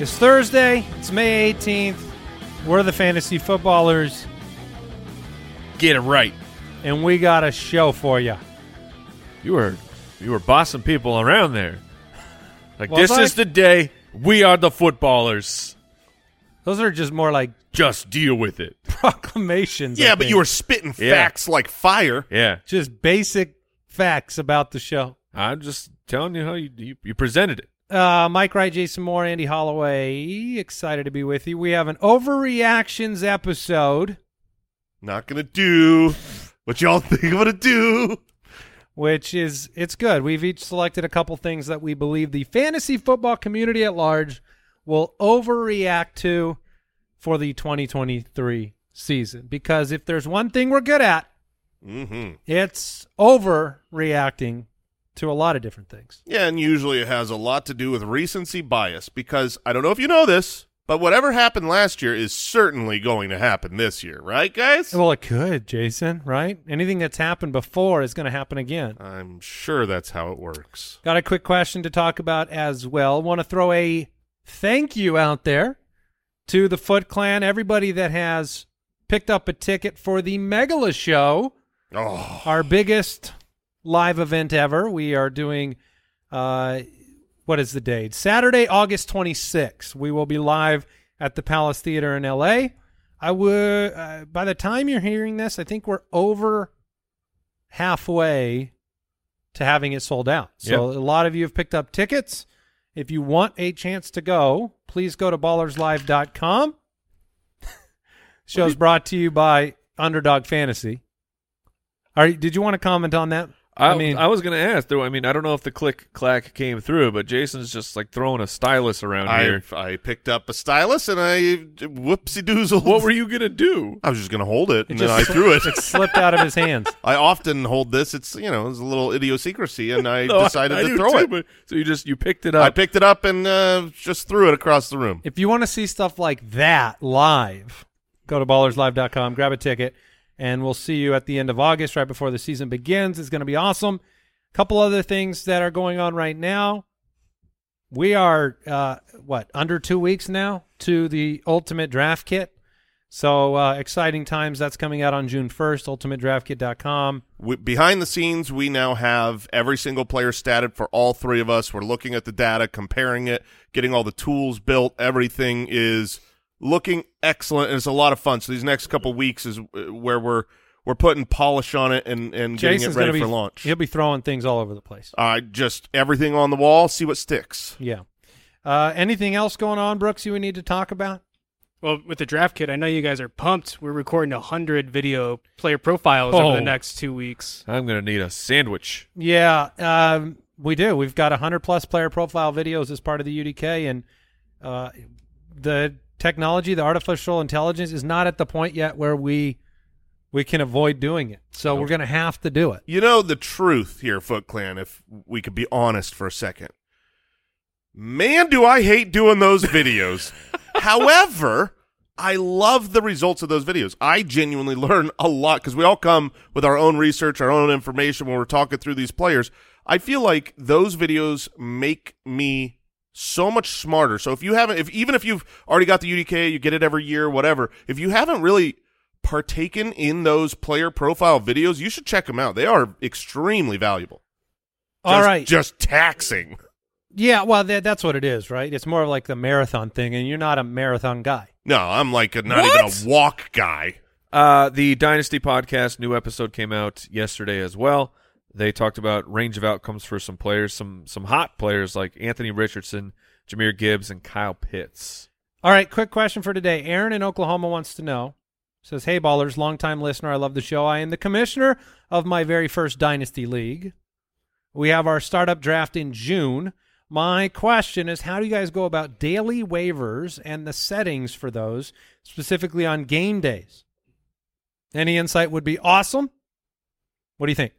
It's Thursday. It's May 18th. We're the fantasy footballers, Get it right. and we got a show for you. You were you were bossing people around there. Like Was this I? is the day we are the footballers. Those are just more like Just deal with it. proclamations. I Yeah, but think. you were spitting Yeah. facts like fire. Yeah. just basic facts about the show. I'm just telling you how you you, you presented it. Uh, Mike Wright, Jason Moore, Andy Holloway. Excited to be with you. We have an overreactions episode, Not gonna do what y'all think I'm gonna do. which is it's good. We've each selected a couple things that we believe the fantasy football community at large will overreact to for the 2023 season. Because if there's one thing we're good at, Mm-hmm. it's overreacting to a lot of different things. Yeah, and usually it has a lot to do with recency bias because I don't know if you know this, but whatever happened last year is certainly going to happen this year, right, guys? Well, it could, Jason, right? Anything that's happened before is going to happen again. I'm sure that's how it works. Got a quick question to talk about as well. Want to throw a thank you out there to the Foot Clan, everybody that has picked up a ticket for the Megalashow, Oh, our biggest live event ever. We are doing, uh, what is the date? Saturday, August 26th. We will be live at the Palace Theater in LA. I would, uh, by the time you're hearing this, I think we're over halfway to having it sold out. So Yep. a lot of you have picked up tickets. If you want a chance to go, please go to ballerslive.com. Show's brought to you by Underdog Fantasy. Are you- did you want to comment on that? I, I mean- I was going to ask though. I mean, I don't know if the click clack came through, but Jason's just like throwing a stylus around I here. I picked up a stylus and I whoopsie doozled. What were you going to do? I was just gonna hold it, and It then I just- threw it. It slipped out of his hands. I often hold this. It's you know, it's a little idiosyncrasy, and I No, decided I to throw too, it. but- so you just you picked it up. I picked it up and uh, just threw it across the room. If you want to see stuff like that live, go to ballerslive.com, grab a ticket, and we'll see you at the end of August, right before the season begins. It's going to be awesome. A couple other things that are going on right now. We are, uh, what, under two weeks now to the Ultimate Draft Kit. So uh, exciting times. That's coming out on June 1st, ultimatedraftkit.com. we, behind the scenes, we now have every single player statted for all three of us. We're looking at the data, comparing it, getting all the tools built. Everything is looking excellent, and it's a lot of fun. So these next couple weeks is uh, where we're we're putting polish on it and and getting it ready gonna for launch. He'll be throwing things all over the place. Uh, just everything on the wall. See what sticks. Yeah. Uh, anything else going on, Brooks, you we need to talk about? Well, with the draft kit, I know you guys are pumped. We're recording a hundred video player profiles Oh. over the next two weeks. I'm going to need a sandwich. Yeah, um, we do. We've got 100 plus player profile videos as part of the UDK, and uh, the technology, the artificial intelligence, is not at the point yet where we we can avoid doing it. So we're going to have to do it. You know the truth here, Foot Clan. If we could be honest for a second, Man, do I hate doing those videos. However, I love the results of those videos. I genuinely learn a lot because we all come with our own research, our own information when we're talking through these players. I feel like those videos make me so much smarter. So if you haven't, if even if you've already got the UDK, you get it every year, whatever. If you haven't really partaken in those player profile videos, you should check them out. They are extremely valuable. All Just- right. just taxing. Yeah, well, that, that's what it is, right? It's more of like the marathon thing, and you're not a marathon guy. No, I'm like a, not What? even a walk guy. Uh, the Dynasty podcast new episode came out yesterday as well. They talked about range of outcomes for some players, some some hot players like Anthony Richardson, Jahmyr Gibbs, and Kyle Pitts. All right, quick question for today. Aaron in Oklahoma wants to know. Says, "Hey ballers, longtime listener. I love the show. I am the commissioner of my very first dynasty league. We have our startup draft in June. My question is, how do you guys go about daily waivers and the settings for those, specifically on game days? Any insight would be awesome. What do you think?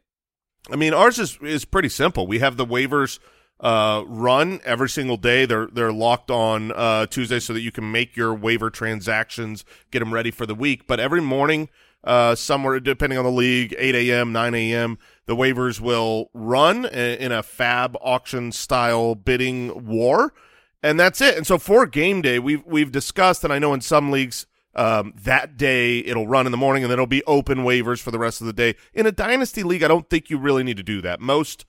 I mean, ours is is pretty simple. We have the waivers uh, run every single day. They're they're locked on uh, Tuesday so that you can make your waiver transactions, get them ready for the week. But every morning, uh, somewhere depending on the league, eight a.m., nine a.m., the waivers will run in a FAAB auction style bidding war, and that's it. And so for game day, we've we've discussed, and I know in some leagues um, that day it'll run in the morning and then it'll be open waivers for the rest of the day. In a dynasty league, I don't think you really need to do that. Most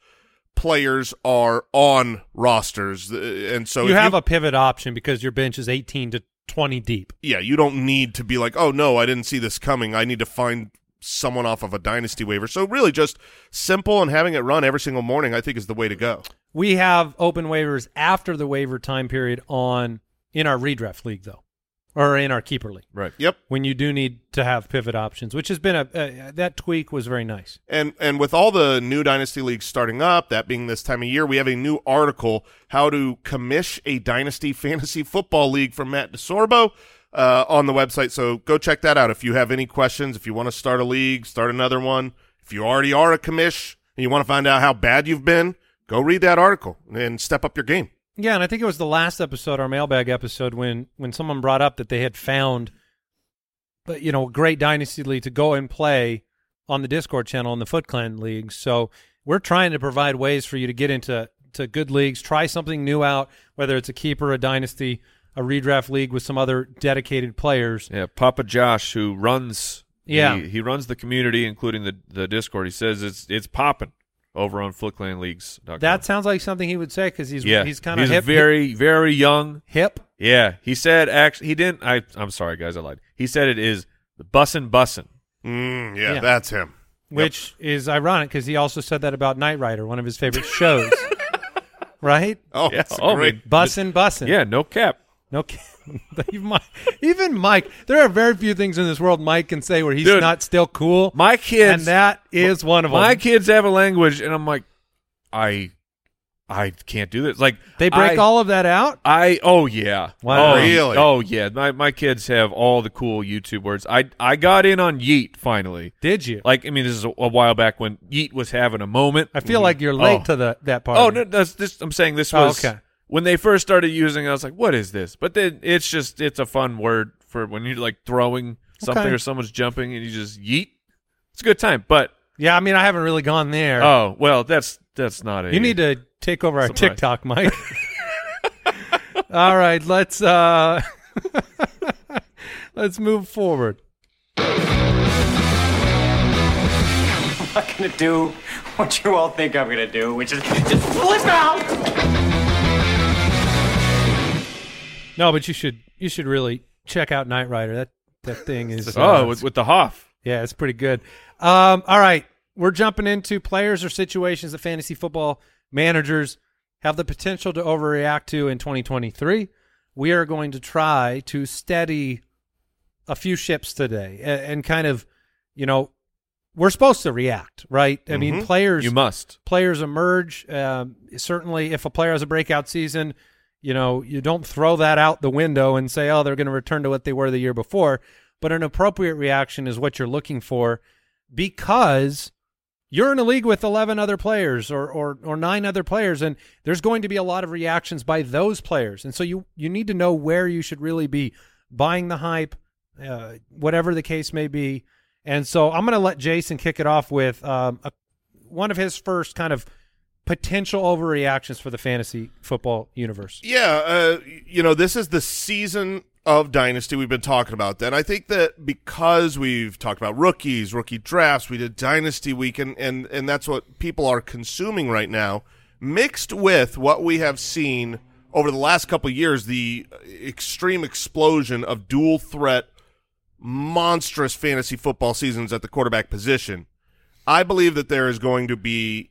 players are on rosters, uh, and so you have a pivot option because your bench is 18 to 20 deep. yeah, you don't need to be like, oh no, I didn't see this coming. I need to find someone off of a dynasty waiver. So really, just simple and having it run every single morning, I think is the way to go. We have open waivers after the waiver time period on in our redraft league though, or in our keeper league Right. Yep. when you do need to have pivot options, which has been a uh, that tweak was very nice. And and with all the new dynasty leagues starting up, that being this time of year, we have a new article how to commish a dynasty fantasy football league from Matt DeSorbo uh, on the website. So go check that out if you have any questions. If you want to start a league, start another one. If you already are a commish and you want to find out how bad you've been, go read that article and step up your game. Yeah, and I think it was the last episode, our mailbag episode, when when someone brought up that they had found, but you know, a great dynasty league to go and play on the Discord channel in the Foot Clan League. So we're trying to provide ways for you to get into to good leagues, try something new out, whether it's a keeper, a dynasty, a redraft league with some other dedicated players. Yeah, Papa Josh, who runs, Yeah. he, he runs the community, including the the Discord. He says it's it's popping over on FootClanLeagues.com. That sounds like something he would say because he's yeah, he's kind of he's hip, very very young. hip. Yeah, he said actually he didn't. I I'm sorry guys, I lied. He said it is the bussin' bussin'. Mm, yeah, Yeah. that's him. which is ironic because he also said that about Knight Rider, one of his favorite shows. right? Oh, Yeah. that's Oh, great. Bussin', bussin'. Yeah, no cap. No, even Mike, even Mike. There are very few things in this world Mike can say where he's Dude, not still cool. My kids, and that is one of them. my kids have a language, and I'm like, I, I can't do this. Like they break I, all of that out. I oh yeah. Wow. Oh, Really? Oh yeah. My my kids have all the cool YouTube words. I I got in on Yeet finally. Did you? Like I mean, this is a, a while back when Yeet was having a moment. I feel mm-hmm. like you're late Oh. to the that part. Oh no, that's this. I'm saying this Oh, was okay. When they first started using. it, I was like, "What is this?" But then it's just it's a fun word for when you're like throwing something Okay. or someone's jumping and you just yeet. It's a good time. But Yeah, I mean, I haven't really gone there. oh well, that's that's not a. you need to take over our Surprise. TikTok, Mike. all right, let's uh let's move forward. I'm not gonna do what you all think I'm gonna do, which is just flip out. No, but you should you should really check out Knight Rider. That that thing is oh uh, with, with the Hoff. Yeah, it's pretty good. Um, all right, we're jumping into players or situations that fantasy football managers have the potential to overreact to in 2023. We are going to try to steady a few ships today and, and kind of, you know, we're supposed to react, right? I mean, players You must. players emerge. Um, certainly, if a player has a breakout season, you know, you don't throw that out the window and say, oh, they're going to return to what they were the year before. But an appropriate reaction is what you're looking for because you're in a league with 11 other players or, or or nine other players and there's going to be a lot of reactions by those players and so you you need to know where you should really be buying the hype uh, whatever the case may be and so i'm going to let jason kick it off with um, a, one of his first kind of potential overreactions for the fantasy football universe Yeah, uh, you know, this is the season of Dynasty we've been talking about. that. I think that because we've talked about rookies, rookie drafts, we did Dynasty Week, and, and, and that's what people are consuming right now, mixed with what we have seen over the last couple years, the extreme explosion of dual threat, monstrous fantasy football seasons at the quarterback position. I believe that there is going to be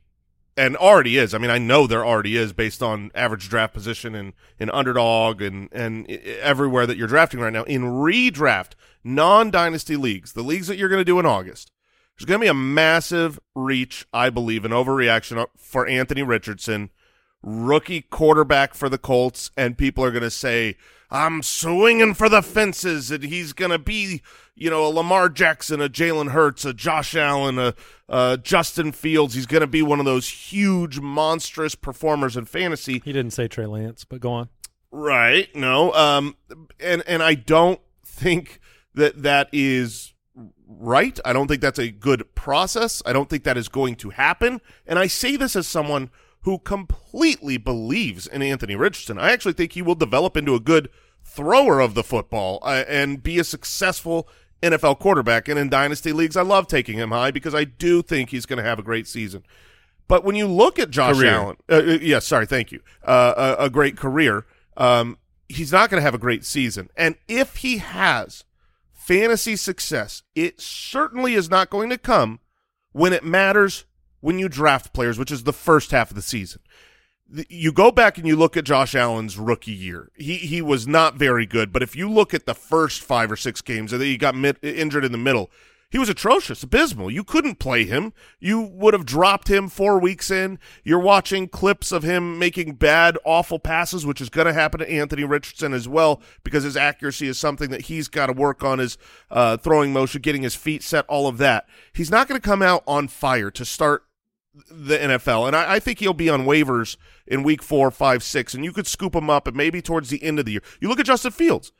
and already is. I mean, I know there already is based on average draft position and in underdog and and everywhere that you're drafting right now. In redraft, non-dynasty leagues, the leagues that you're going to do in August, there's going to be a massive reach, I believe, an overreaction uh, for Anthony Richardson, rookie quarterback for the Colts, and people are going to say, "I'm swinging for the fences," and he's going to be, you know, a Lamar Jackson, a Jalen Hurts, a Josh Allen, a uh, Justin Fields. He's going to be one of those huge, monstrous performers in fantasy. he didn't say trey lance but go on Right. No. Um. And and I don't think that that is right. I don't think that's a good process. I don't think that is going to happen. And I say this as someone who completely believes in Anthony Richardson. I actually think he will develop into a good thrower of the football uh, and be a successful NFL quarterback. And in dynasty leagues, I love taking him high because I do think he's going to have a great season. But when you look at Josh Career. Allen, uh, uh, yeah, sorry, thank you, uh, a, a great career. Um, he's not going to have a great season, and if he has fantasy success, it certainly is not going to come when it matters when you draft players, which is the first half of the season. You go back and you look at Josh Allen's rookie year. He he was not very good, but if you look at the first five or six games, and he got mid, injured in the middle, he was atrocious, abysmal. You couldn't play him. You would have dropped him four weeks in. You're watching clips of him making bad, awful passes, which is going to happen to Anthony Richardson as well because his accuracy is something that he's got to work on. His uh, throwing motion, getting his feet set, all of that. He's not going to come out on fire to start the NFL, and I, I think he'll be on waivers in week four, five, six, and you could scoop him up, and maybe towards the end of the year. You look at Justin Fields.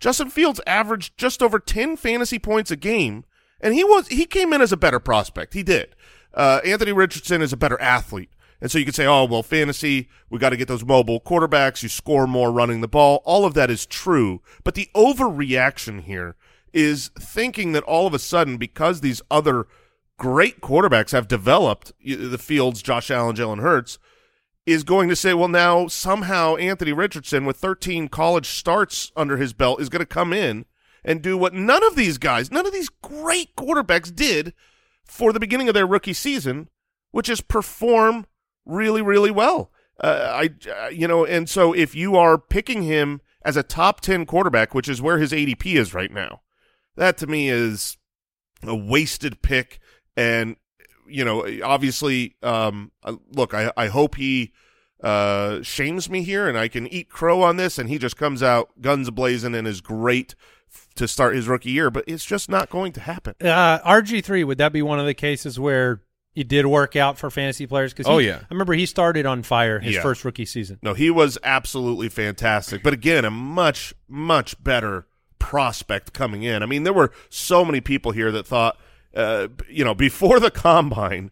Justin Fields averaged just over ten fantasy points a game, and he was he came in as a better prospect. He did. Uh, Anthony Richardson is a better athlete, and so you could say, oh well, fantasy, we got to get those mobile quarterbacks. You score more running the ball. All of that is true, but the overreaction here is thinking that all of a sudden, because these other great quarterbacks have developed the Fields, Josh Allen, Jalen Hurts, is going to say, well, now somehow Anthony Richardson, with 13 college starts under his belt, is going to come in and do what none of these guys, none of these great quarterbacks did for the beginning of their rookie season, which is perform really, really well. Uh, I, uh, you know, and so if you are picking him as a top 10 quarterback, which is where his ADP is right now, that to me is a wasted pick. And, you know, obviously, um, look, I, I hope he uh, shames me here and I can eat crow on this and he just comes out guns blazing and is great to start his rookie year, but it's just not going to happen. Uh, RG3, would that be one of the cases where it did work out for fantasy players? Cause Oh, yeah. I remember he started on fire his Yeah. first rookie season. No, he was absolutely fantastic. But again, a much, much better prospect coming in. I mean, there were so many people here that thought, uh, you know, before the combine,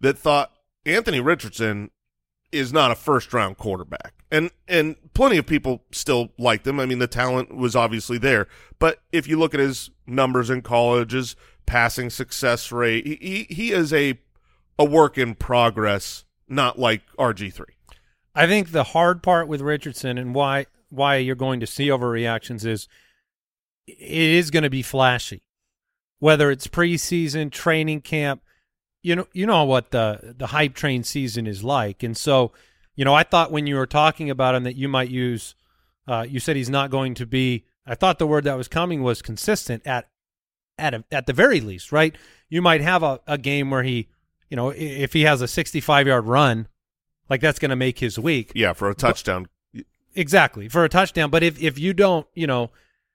that thought Anthony Richardson is not a first round quarterback. And and plenty of people still liked him. I mean, the talent was obviously there. But if you look at his numbers in college, his passing success rate, he he, is a a work in progress, not like RG three. I think the hard part with Richardson and why why you're going to see overreactions is it is going to be flashy. Whether it's preseason, training camp, you know you know what the the hype train season is like. And so, you know, I thought when you were talking about him that you might use uh you said he's not going to be I thought the word that was coming was consistent at at a, at the very least, right? You might have a, a game where he, you know, if he has a 65 yard run, like that's going to make his week. Yeah, for a touchdown. Exactly for a touchdown. But if if you don't, you know,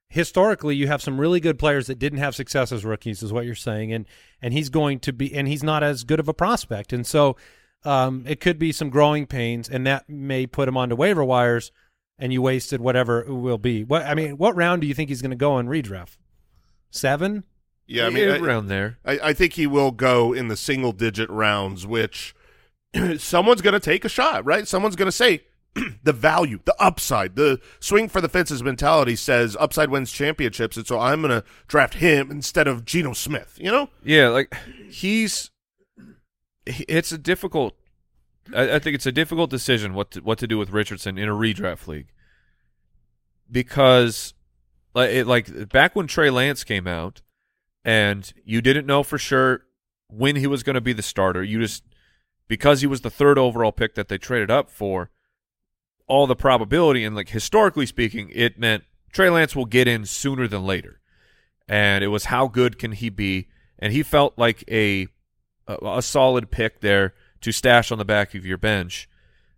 historically you have some really good players that didn't have success as rookies, is what you're saying, and and he's going to be, and he's not as good of a prospect, and so um, it could be some growing pains, and that may put him onto waiver wires, and you wasted whatever it will be. What I mean, what round do you think he's going to go in redraft? Seven. Yeah, I mean, I- around there. I, I think he will go in the single digit rounds, which someone's going to take a shot, right? Someone's going to say the value, the upside, the swing for the fences mentality says upside wins championships, and so I'm going to draft him instead of Geno Smith. You know? Yeah, like he's. It's a difficult. I, I think it's a difficult decision what to, what to do with Richardson in a redraft league, because, like, it, like back when Trey Lance came out, and you didn't know for sure when he was going to be the starter. You just because he was the third overall pick that they traded up for, all the probability and like historically speaking, it meant Trey Lance will get in sooner than later. And it was how good can he be? And he felt like a a, a solid pick there to stash on the back of your bench.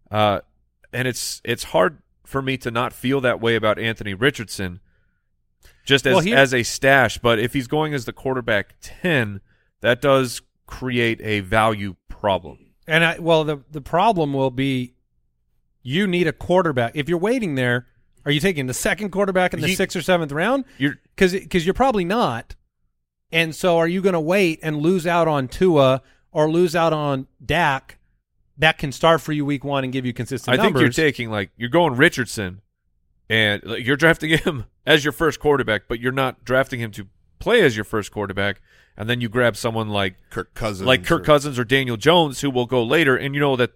Uh, and it's it's hard for me to not feel that way about Anthony Richardson, just as Well, he- as a stash. But if he's going as the quarterback ten, that does create a value problem. And I, well, the the problem will be you need a quarterback. If you're waiting there, are you taking the second quarterback in the He- sixth or seventh round? You're Because because you're probably not. And so, are you going to wait and lose out on Tua or lose out on Dak? That can start for you week one and give you consistent I think you're taking like you're going Richardson, and like, you're drafting him as your first quarterback, but you're not drafting him to play as your first quarterback. And then you grab someone like Kirk Cousins. like Kirk or- Cousins or Daniel Jones, who will go later, and you know that.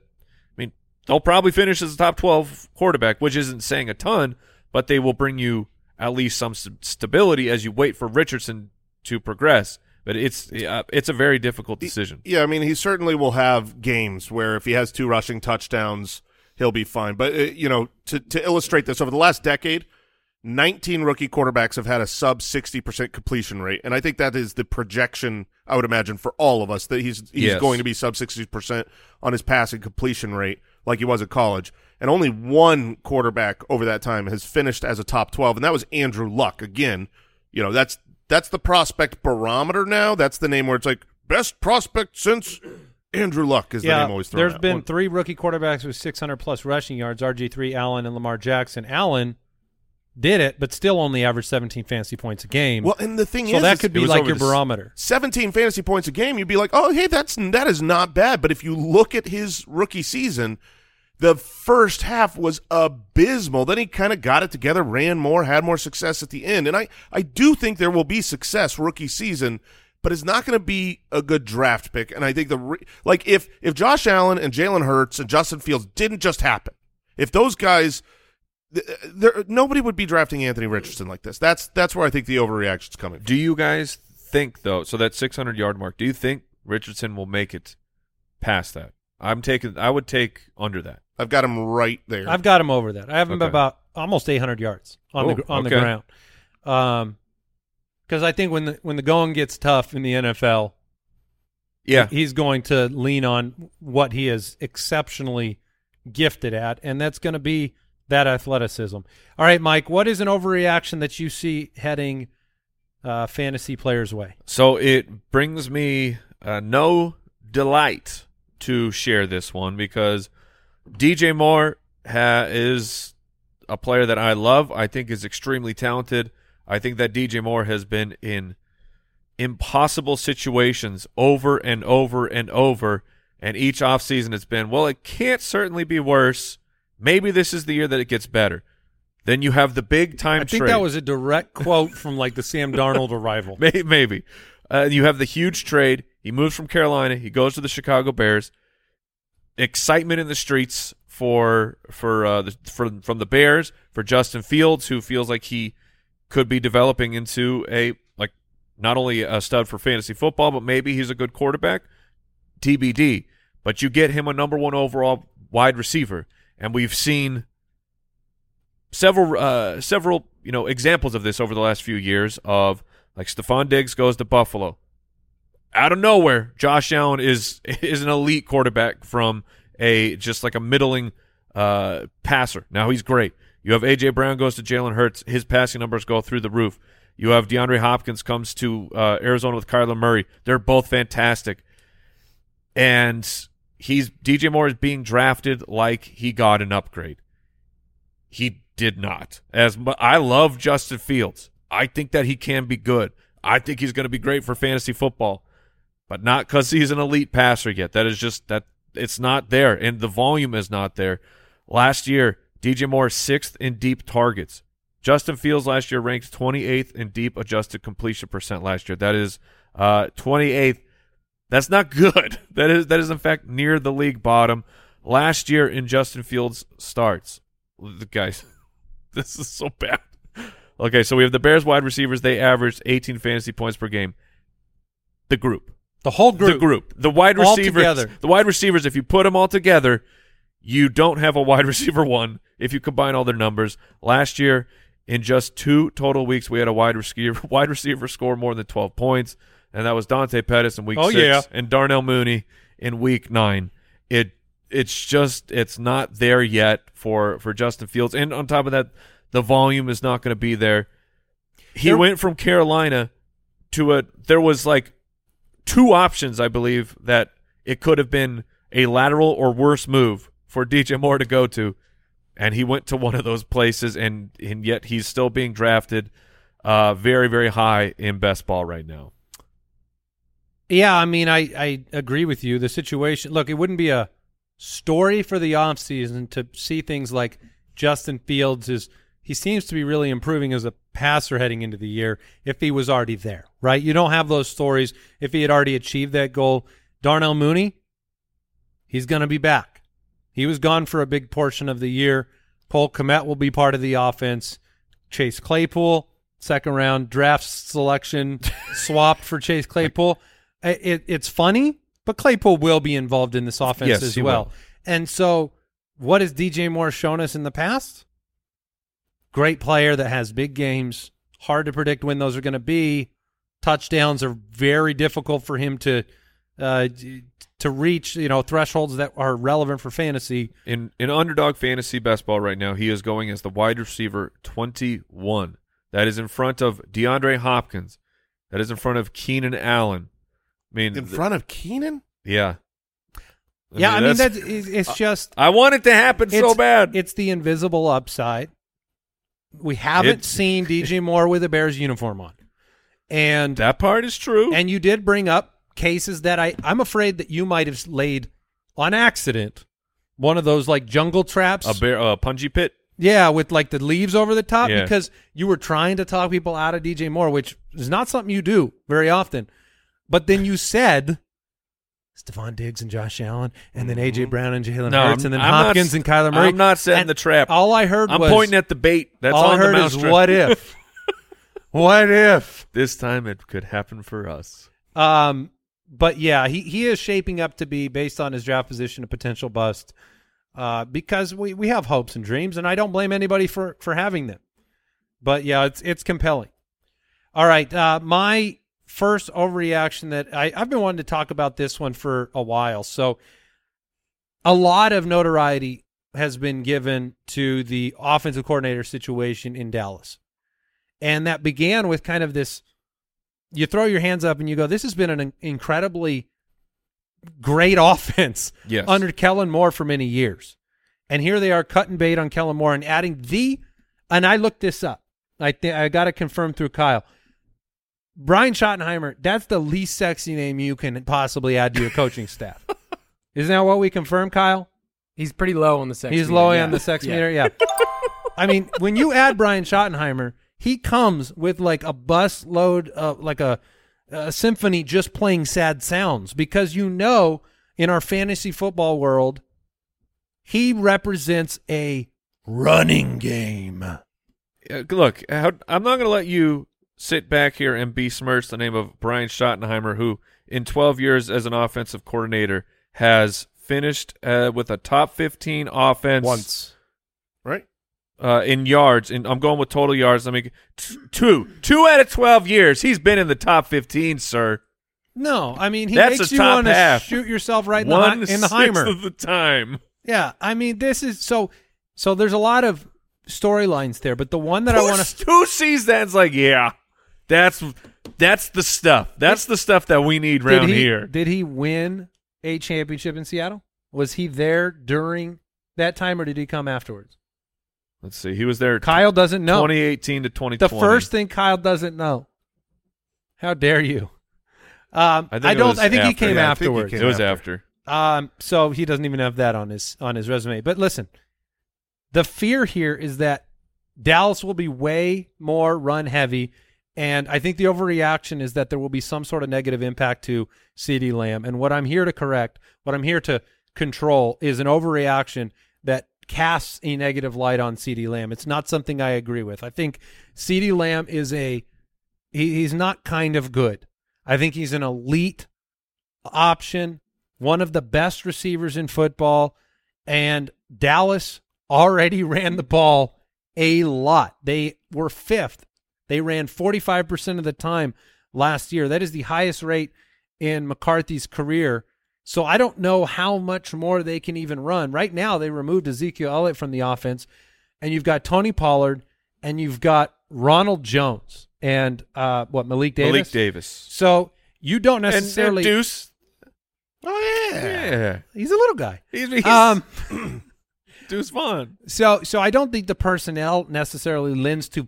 They'll probably finish as a top twelve quarterback, which isn't saying a ton, but they will bring you at least some stability as you wait for Richardson to progress. But it's uh, it's a very difficult decision. Yeah, I mean, he certainly will have games where if he has two rushing touchdowns, he'll be fine. But, uh, you know, to, to illustrate this, over the last decade, 19 rookie quarterbacks have had a sub 60% completion rate. And I think that is the projection, I would imagine, for all of us, that he's, he's Yes. going to be sub 60% on his passing completion rate like he was at college. And only one quarterback over that time has finished as a top 12, and that was Andrew Luck. Again, you know, that's that's the prospect barometer now. That's the name where it's like best prospect since Andrew Luck is the name always thrown there's out. been One- three rookie quarterbacks with 600 plus rushing yards: RG3, Allen, and Lamar Jackson. Allen did it, but still only averaged 17 fantasy points a game. well, and the thing so is, that could be like your barometer. 17 fantasy points a game, you'd be like, oh, hey, that's that is not bad. But if you look at his rookie season, the first half was abysmal. Then he kind of got it together, ran more, had more success at the end. And I, I do think there will be success rookie season, but it's not going to be a good draft pick. And I think the like if if Josh Allen and Jalen Hurts and Justin Fields didn't just happen, if those guys. Th- There, nobody would be drafting Anthony Richardson like this. That's that's where I think the overreaction's coming. From. Do you guys think though? So that 600 yard mark. Do you think Richardson will make it past that? I'm taking. I would take under that. I've got him right there. I've got him over that. I have him Okay. about almost 800 yards on Oh, the on okay. the ground. Um, because I think when the when the going gets tough in the NFL, Yeah, he's going to lean on what he is exceptionally gifted at, and that's going to be that athleticism. All right, Mike, what is an overreaction that you see heading uh, fantasy players' way? So it brings me uh, no delight to share this one because DJ Moore ha- is a player that I love. I think is extremely talented. I think that DJ Moore has been in impossible situations over and over and over. And each offseason it's been, well, it can't certainly be worse. Maybe this is the year that it gets better. Then you have the big time I think trade. that was a direct quote from like the Sam Darnold arrival. Maybe. Uh, you have the huge trade. He moves from Carolina. He goes to the Chicago Bears. Excitement in the streets for for uh, the, for from the Bears for Justin Fields, who feels like he could be developing into a like not only a stud for fantasy football, but maybe he's a good quarterback. TBD. But you get him a number one overall wide receiver, and we've seen several uh, several you know examples of this over the last few years of like Stefon Diggs goes to Buffalo. Out of nowhere, Josh Allen is is an elite quarterback from a just like a middling uh, passer. Now he's great. You have AJ Brown goes to Jalen Hurts. His passing numbers go through the roof. You have DeAndre Hopkins comes to uh, Arizona with Kyler Murray. They're both fantastic, and he's DJ Moore is being drafted like he got an upgrade. He did not. As I love Justin Fields, I think that he can be good. I think he's going to be great for fantasy football, but not because he's an elite passer yet. That is just that it's not there, and the volume is not there. Last year, DJ Moore sixth in deep targets. Justin Fields last year ranked 28th in deep adjusted completion percent last year. That is uh, 28th. That's not good. That is that is in fact near the league bottom. Last year in Justin Fields starts, guys, this is so bad. Okay, so we have the Bears wide receivers. They averaged 18 fantasy points per game. The group, The whole group. the group, the wide All receivers, together. the wide receivers. If you put them all together, you don't have a wide receiver one. If you combine all their numbers, last year in just two total weeks, we had a wide receiver wide receiver score more than 12 points, and that was Dante Pettis in week Oh, six, yeah. and Darnell Mooney in week nine. It it's just it's not there yet for for Justin Fields, and on top of that, the volume is not going to be there. He There- went from Carolina to a there was like two options, I believe, that it could have been a lateral or worse move for DJ Moore to go to, and he went to one of those places, and and yet he's still being drafted uh, very very high in best ball right now. Yeah, I mean, I, I agree with you. The situation, look, it wouldn't be a story for the offseason to see things like Justin Fields is he seems to be really improving as a passer heading into the year if he was already there, right? You don't have those stories if he had already achieved that goal. Darnell Mooney, he's going to be back. He was gone for a big portion of the year. Cole Kmet will be part of the offense. Chase Claypool, second round draft selection, swapped for Chase Claypool. It, it's funny, but Claypool will be involved in this offense Yes, as well. will. And so, what has DJ Moore shown us in the past? Great player that has big games. Hard to predict when those are going to be. Touchdowns are very difficult for him to uh, to reach. You know thresholds that are relevant for fantasy. In in underdog fantasy best ball right now, he is going as the wide receiver 21. That is in front of DeAndre Hopkins. That is in front of Keenan Allen. I mean, In th- front of Keenan? yeah. yeah, I mean that's- that's it's it's just I want it to happen so bad. It's the invisible upside. We haven't It- seen DJ Moore with a Bears uniform on, and that part is true. and you did bring up cases that I I'm afraid that you might have laid on accident. One of those like jungle traps, a bear, a punji pit. yeah, with like the leaves over the top Yeah. because you were trying to talk people out of DJ Moore, which is not something you do very often. But then you said Stefon Diggs and Josh Allen, and then AJ Brown and Jalen Mm-hmm. No, Hurts, I'm- and then I'm not Hopkins and Kyler Murray. I'm not setting And the trap. All I heard I'm was pointing at the bait. That's all on I heard the is mousetrap. what if, what if? This time it could happen for us. Um, but yeah, he he is shaping up to be based on his draft position a potential bust. Uh, because we we have hopes and dreams, and I don't blame anybody for for having them. But yeah, it's it's compelling. All right, uh, my first overreaction that I I've been wanting to talk about this one for a while. So, a lot of notoriety has been given to the offensive coordinator situation in Dallas, and that began with kind of this you throw your hands up and you go, "This has been an incredibly great offense Yes. under Kellen Moore for many years." And here they are cutting bait on Kellen Moore and adding the. And I looked this up. I think I got to confirm through Kyle. Brian Schottenheimer. That's the least sexy name you can possibly add to your coaching staff. Isn't that what we confirmed, Kyle? He's pretty low on the sex. He's meter, low yeah. on the sex Yeah. meter. Yeah. I mean, when you add Brian Schottenheimer, he comes with like a bus load, uh, like a, a symphony just playing sad sounds because you know in our fantasy football world, he represents a running game. Uh, look, how, I'm not going to let you sit back here and besmirch the name of Brian Schottenheimer, who in 12 years as an offensive coordinator has finished uh, with a top 15 offense Once. Right? uh, in yards. And I'm going with total yards. Let me t- two, two out of 12 years. He's been in the top 15, sir. No, I mean he That's makes you want to shoot yourself right in the, One hi- in the Heimer. of the time. Yeah, I mean this is so so there's a lot of storylines there, but the one that I want to Who sees that? and's like, yeah, that's that's the stuff. That's the stuff that we need around did he, here. Did he win a championship in Seattle? Was he there during that time, or did he come afterwards? Let's see. He was there. Kyle doesn't know. 2018 to 2020. the first thing Kyle doesn't know. How dare you? Um, I I, don't. I think he came Yeah, think he afterwards. came It was after. after. Um, so he doesn't even have that on his on his resume. But listen, the fear here is that Dallas will be way more run heavy, and I think the overreaction is that there will be some sort of negative impact to CeeDee Lamb. And what I'm here to correct, what I'm here to control, is an overreaction that casts a negative light on CeeDee Lamb. It's not something I agree with. I think CeeDee Lamb is a he, he's not kind of good. I think he's an elite option, one of the best receivers in football, and Dallas already ran the ball a lot. They were fifth. They ran 45% of the time last year. That is the highest rate in McCarthy's career. So I don't know how much more they can even run. Right now, they removed Ezekiel Elliott from the offense, and you've got Tony Pollard, and you've got Ronald Jones, and uh, what Malik Davis. Malik Davis. So you don't And, necessarily. and Deuce. Oh yeah. Yeah. He's a little guy. He's, he's Um, Deuce Vaughn. so so I don't think the personnel necessarily lends to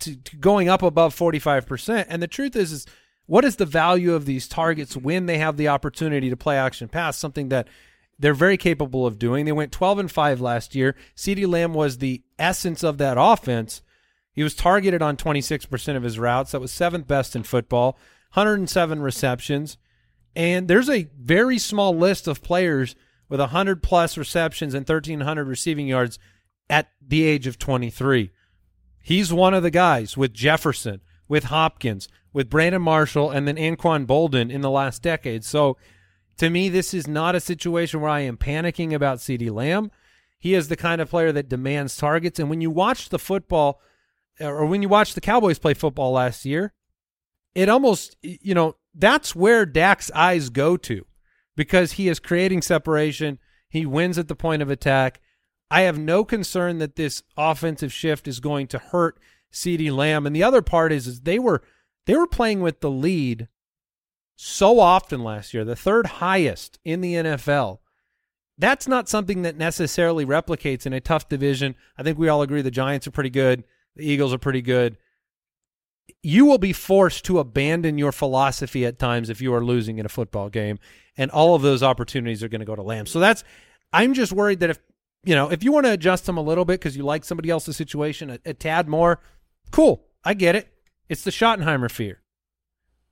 to, to going up above forty five percent. And the truth is, is what is the value of these targets when they have the opportunity to play action pass? Something that they're very capable of doing. They went twelve and five last year. CeeDee Lamb was the essence of that offense. He was targeted on twenty six percent of his routes. That was seventh best in football. Hundred and seven receptions. And there's a very small list of players with 100 plus receptions and 1,300 receiving yards at the age of 23. He's one of the guys with Jefferson, with Hopkins, with Brandon Marshall, and then Anquan Boldin in the last decade. So to me, this is not a situation where I am panicking about CeeDee Lamb. He is the kind of player that demands targets. And when you watch the football, or when you watch the Cowboys play football last year, it almost, you know, that's where Dak's eyes go to because he is creating separation. He wins at the point of attack. I have no concern that this offensive shift is going to hurt CeeDee Lamb. And the other part is, is they were they were playing with the lead so often last year, the third highest in the NFL. That's not something that necessarily replicates in a tough division. I think we all agree the Giants are pretty good, the Eagles are pretty good. You will be forced to abandon your philosophy at times if you are losing in a football game, and all of those opportunities are going to go to Lamb. So that's I'm just worried that if you know if you want to adjust them a little bit because you like somebody else's situation a, a tad more, cool, I get it. It's the Schottenheimer fear,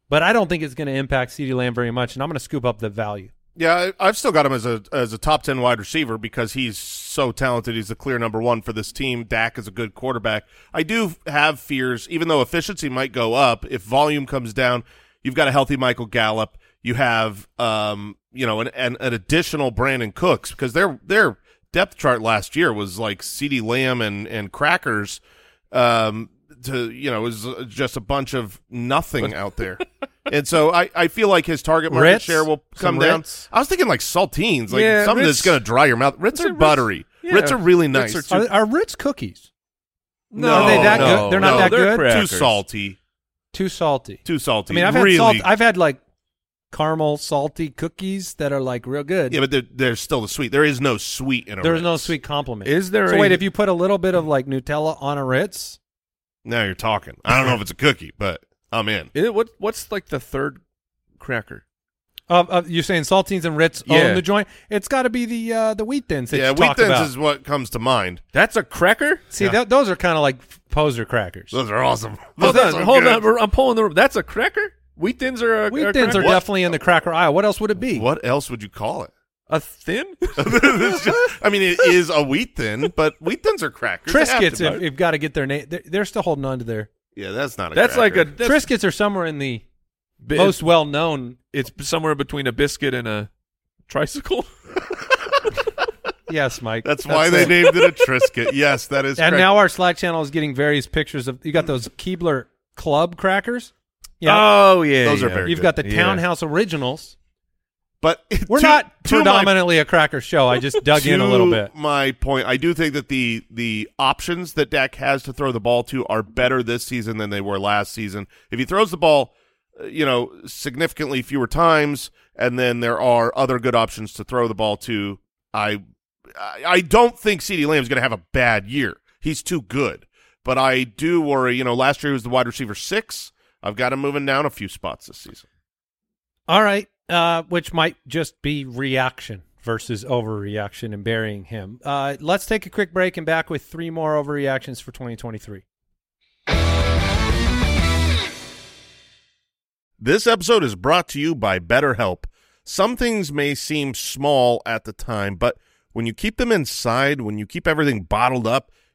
but I don't think it's going to impact CeeDee Lamb very much, and I'm going to scoop up the value. Yeah, I've still got him as a as a top ten wide receiver because he's so talented. He's the clear number one for this team. Dak is a good quarterback. I do have fears, even though efficiency might go up if volume comes down. You've got a healthy Michael Gallup. You have, um, you know, an, an, an additional Brandin Cooks because their their depth chart last year was like CeeDee Lamb and and crackers. Um, to you know, it was just a bunch of nothing out there. And so I, I feel like his target market Ritz? share will come down. Ritz? I was thinking like saltines, like Yeah, something Ritz- that's going to dry your mouth. Ritz Ritz are are- buttery. yeah. Ritz are really Ritz nice. are Are, are Ritz cookies no, Are they that no, good? They're not no, that they're good? Too salty. too salty? Too salty. I mean, I've really. had salt. I've had like caramel salty cookies that are like real good. yeah, but there- there's still the sweet. There is no sweet in a There's no sweet compliment. Is there So a- wait, if you put a little bit of like Nutella on a Ritz, Now you're talking. I don't know if it's a cookie, but I'm in. It- what what's like the third cracker? uh, uh, you're saying saltines and Ritz Yeah. own the joint. It's got to be the uh, the wheat thins that yeah, you wheat talk thins about. is what comes to mind. That's a cracker. See, Yeah. th- those are kind of like poser crackers. Those are awesome. Hold Those on, are hold good. on. I'm pulling the. That's a cracker. Wheat thins are a Wheat a thins are cracker? definitely in the cracker aisle. What else would it be? What else would you call it? a thin. Just- I mean, it is a wheat thin, but wheat thins are crackers. Triscuits, if, if got to get their name, they're, they're still holding on to their yeah, that's not a That's like a. cracker. That's, Triscuits are somewhere in the most well known. It's somewhere between a biscuit and a tricycle. Yes, Mike. That's why they named it a Triscuit. Yes, that is And correct. now our Slack channel is getting various pictures of. You got those Keebler Club crackers. Yeah. Oh yeah, Those are yeah. very You've good. got the Yeah. Townhouse Originals, But We're to- not to my- predominantly a cracker show. I just dug in a little bit. My point, I do think that the the options that Dak has to throw the ball to are better this season than they were last season. If he throws the ball, uh, you know, significantly fewer times, and then there are other good options to throw the ball to, I I, I don't think CeeDee Lamb is going to have a bad year. He's too good, but I do worry. You know, last year he was the wide receiver six. I've got him moving down a few spots this season. All right, uh, which might just be reaction versus overreaction and burying him. Uh, let's take a quick break and back with three more overreactions for 2023. This episode is brought to you by BetterHelp. Some things may seem small at the time, but when you keep them inside, when you keep everything bottled up,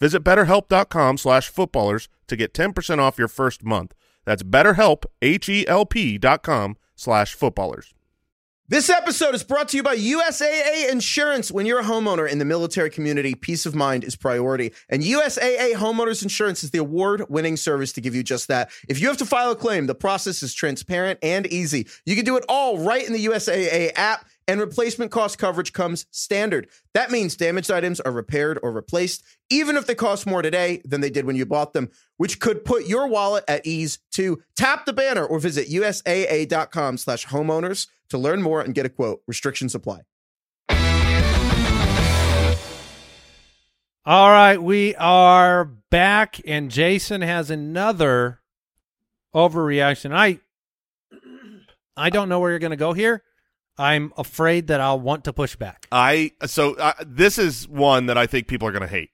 Visit betterhelp.com slash footballers to get 10% off your first month. That's betterhelp, H-E-L-P dot com slash footballers. This episode is brought to you by USAA Insurance. When you're a homeowner in the military community, peace of mind is priority. And USAA Homeowners Insurance is the award winning service to give you just that. If you have to file a claim, the process is transparent and easy. You can do it all right in the USAA app, and replacement cost coverage comes standard. That means damaged items are repaired or replaced, even if they cost more today than they did when you bought them, which could put your wallet at ease too. Tap the banner or visit USAA.com slash homeowners to learn more and get a quote. Restrictions apply. All right, we are back, and Jason has another overreaction. I I don't know where you're going to go here. I'm afraid that I'll want to push back. I so uh, this is one that I think people are going to hate,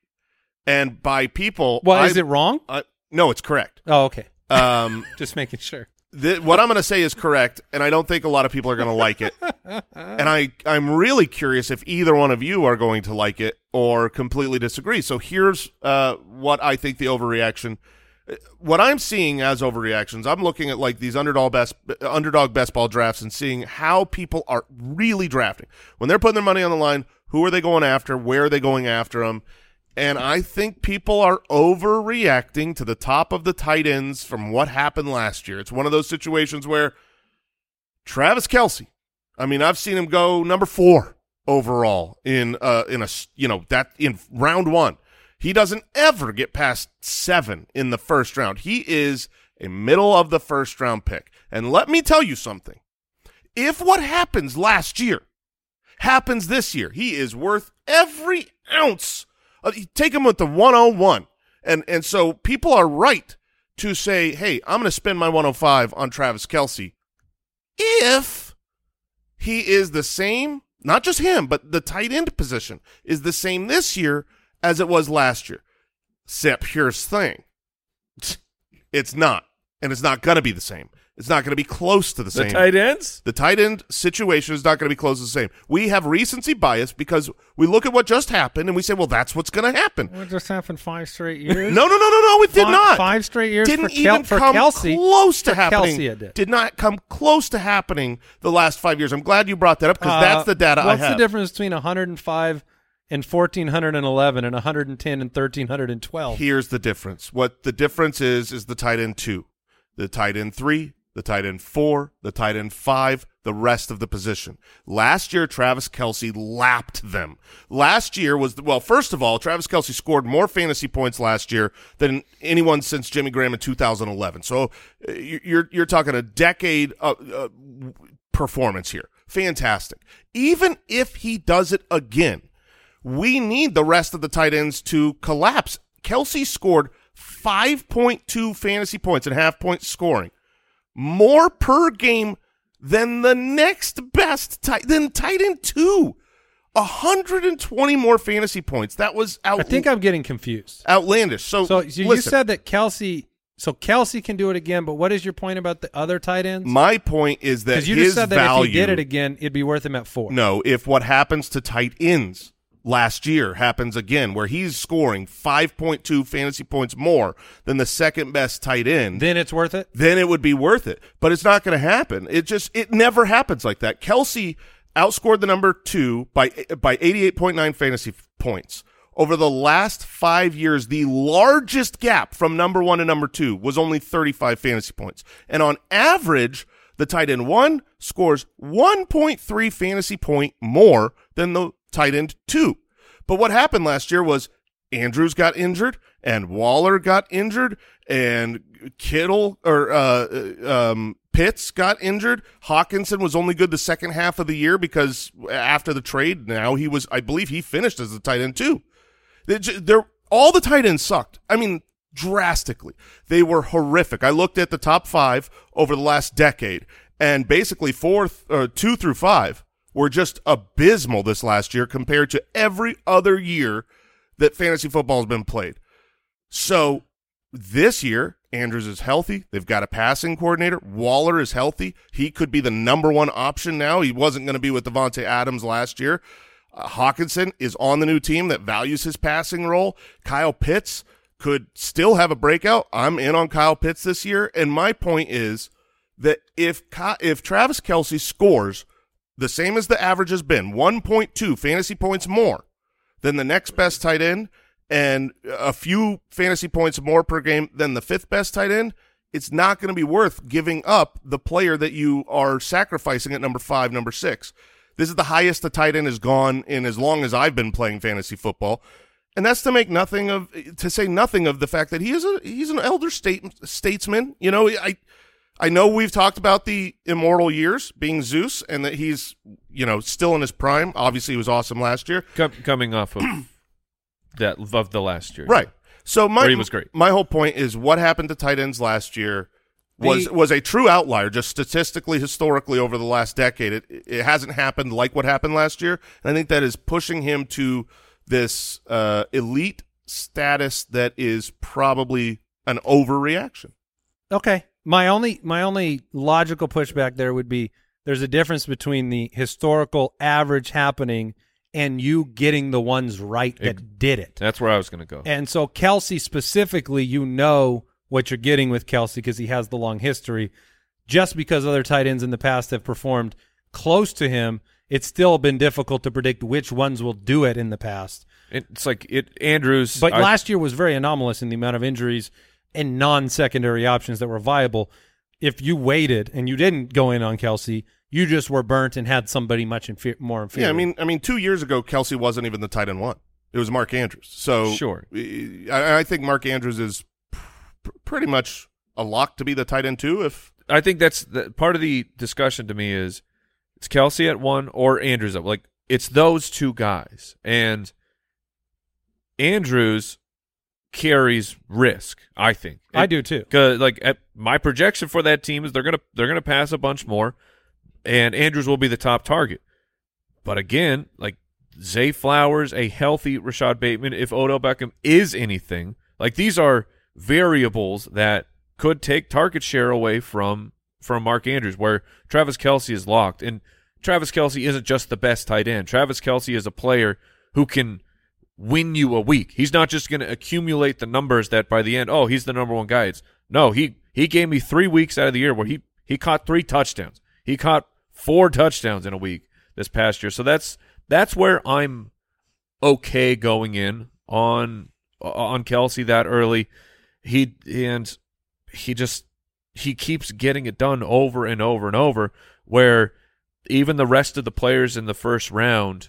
and by people, Well, I, is it wrong? Uh, no, it's correct. Oh, okay. Um, Just making sure. th- what I'm going to say is correct, and I don't think a lot of people are going to like it. and I I'm really curious if either one of you are going to like it or completely disagree. So here's uh, what I think the overreaction. What I'm seeing as overreactions, I'm looking at like these underdog best underdog best ball drafts and seeing how people are really drafting when they're putting their money on the line. Who are they going after? Where are they going after them? And I think people are overreacting to the top of the tight ends from what happened last year. It's one of those situations where Travis Kelce, I mean, I've seen him go number four overall in uh in a you know that in round one. He doesn't ever get past seven in the first round. He is a middle of the first round pick. And let me tell you something. If what happens last year happens this year, he is worth every ounce. Take him with the 101. And and so people are right to say, "Hey, I'm going to spend my 105 on Travis Kelce." If he is the same, not just him, but the tight end position is the same this year as it was last year. Except here's thing. It's not. And it's not going to be the same. It's not going to be close to the, The same. tight ends? The tight end situation is not going to be close to the same. We have recency bias because we look at what just happened and we say, well, that's what's going to happen. What just happened five straight years? No, no, no, no, no, it did not. Five straight years Didn't for, Kel- even for come Kelce. close to For happening. Kelce it did. Did not come close to happening the last five years. I'm glad you brought that up because Uh, that's the data I What's the difference between 105 and 1411 and 110 and 1312? Here's the difference. What the difference is is the tight end two, the tight end three, the tight end four, the tight end five, the rest of the position. Last year, Travis Kelce lapped them. Last year was well. First of all, Travis Kelce scored more fantasy points last year than anyone since Jimmy Graham in 2011. So uh, you- you're you're talking a decade uh, uh, performance here. Fantastic. Even if he does it again we need the rest of the tight ends to collapse. Kelce scored 5.2 fantasy points and half point scoring, more per game than the next best tight than tight end two. 120 more fantasy points. That was out. I think I'm getting confused. outlandish. So, So you, said that Kelce. So Kelce can do it again, but what is your point about the other tight ends? my point is that Because you his just said that value. if he did it again, it'd be worth him at four. No, if what happens to tight ends last year happens again, where he's scoring 5.2 fantasy points more than the second best tight end, then it's worth it. then it would be worth it. But it's not going to happen. It just it never happens like that. Kelce outscored the number two by by 88.9 fantasy points. Over the last five years, the largest gap from number one to number two was only 35 fantasy points. And on average, the tight end one scores 1.3 fantasy point more than the tight end two. But what happened last year was Andrews got injured and Waller got injured and Kittle or uh, uh, um, Pitts got injured. Hockenson was only good the second half of the year because after the trade, now he was, I believe, he finished as the tight end too. They're all the tight ends sucked. I mean, drastically. They were horrific. I looked at the top five over the last decade, and basically four, th- uh, two through five were just abysmal this last year compared to every other year that fantasy football has been played. So this year, Andrews is healthy. They've got a passing coordinator. Waller is healthy. He could be the number one option now. He wasn't going to be with Davante Adams last year. Uh, Hockenson is on the new team that values his passing role. Kyle Pitts could still have a breakout. I'm in on Kyle Pitts this year. And my point is that if if Travis Kelce scores the same as the average has been, 1.2 fantasy points more than the next best tight end and a few fantasy points more per game than the fifth best tight end, it's not going to be worth giving up the player that you are sacrificing at number five, number six. This is the highest the tight end has gone in as long as I've been playing fantasy football. And that's to make nothing of, to say nothing of the fact that he is a, he's an elder state, statesman. You know, I, I know we've talked about the immortal years being Zeus and that he's, you know, still in his prime. Obviously, he was awesome last year. Com- coming off of that of the last year, Right. So my Where he was great. My whole point is what happened to tight ends last year was The- was a true outlier, just statistically, historically over the last decade. It it hasn't happened like what happened last year, and I think that is pushing him to this uh, elite status that is probably an overreaction. Okay. My only my only logical pushback there would be there's a difference between the historical average happening and you getting the ones right that Ex- did it. That's where I was going to go. And so Kelce specifically, you know what you're getting with Kelce because he has the long history. Just because other tight ends in the past have performed close to him, it's still been difficult to predict which ones will do it in the past. It's like it Andrews, But I- last year was very anomalous in the amount of injuries and non-secondary options that were viable. If you waited and you didn't go in on Kelce, you just were burnt and had somebody much infer- more inferior. Yeah, I mean, I mean, two years ago, Kelce wasn't even the tight end one. It was Mark Andrews. So Sure. I, I think Mark Andrews is pr- pretty much a lock to be the tight end two. If I think that's the, part of the discussion to me is it's Kelce at one or Andrews at like it's those two guys and Andrews carries risk. I think I do too. Cause like at, my projection for that team is they're gonna they're gonna pass a bunch more, and Andrews will be the top target. But again, like Zay Flowers, a healthy Rashod Bateman, if Odell Beckham is anything, like these are variables that could take target share away from from Mark Andrews, where Travis Kelce is locked. And Travis Kelce isn't just the best tight end. Travis Kelce is a player who can win you a week. He's not just going to accumulate the numbers that by the end, oh, he's the number one guy. It's no, he he gave me three weeks out of the year where he he caught three touchdowns. He caught four touchdowns in a week this past year. So that's that's where I'm okay going in on uh, on Kelce that early. He and he just he keeps getting it done over and over and over where even the rest of the players in the first round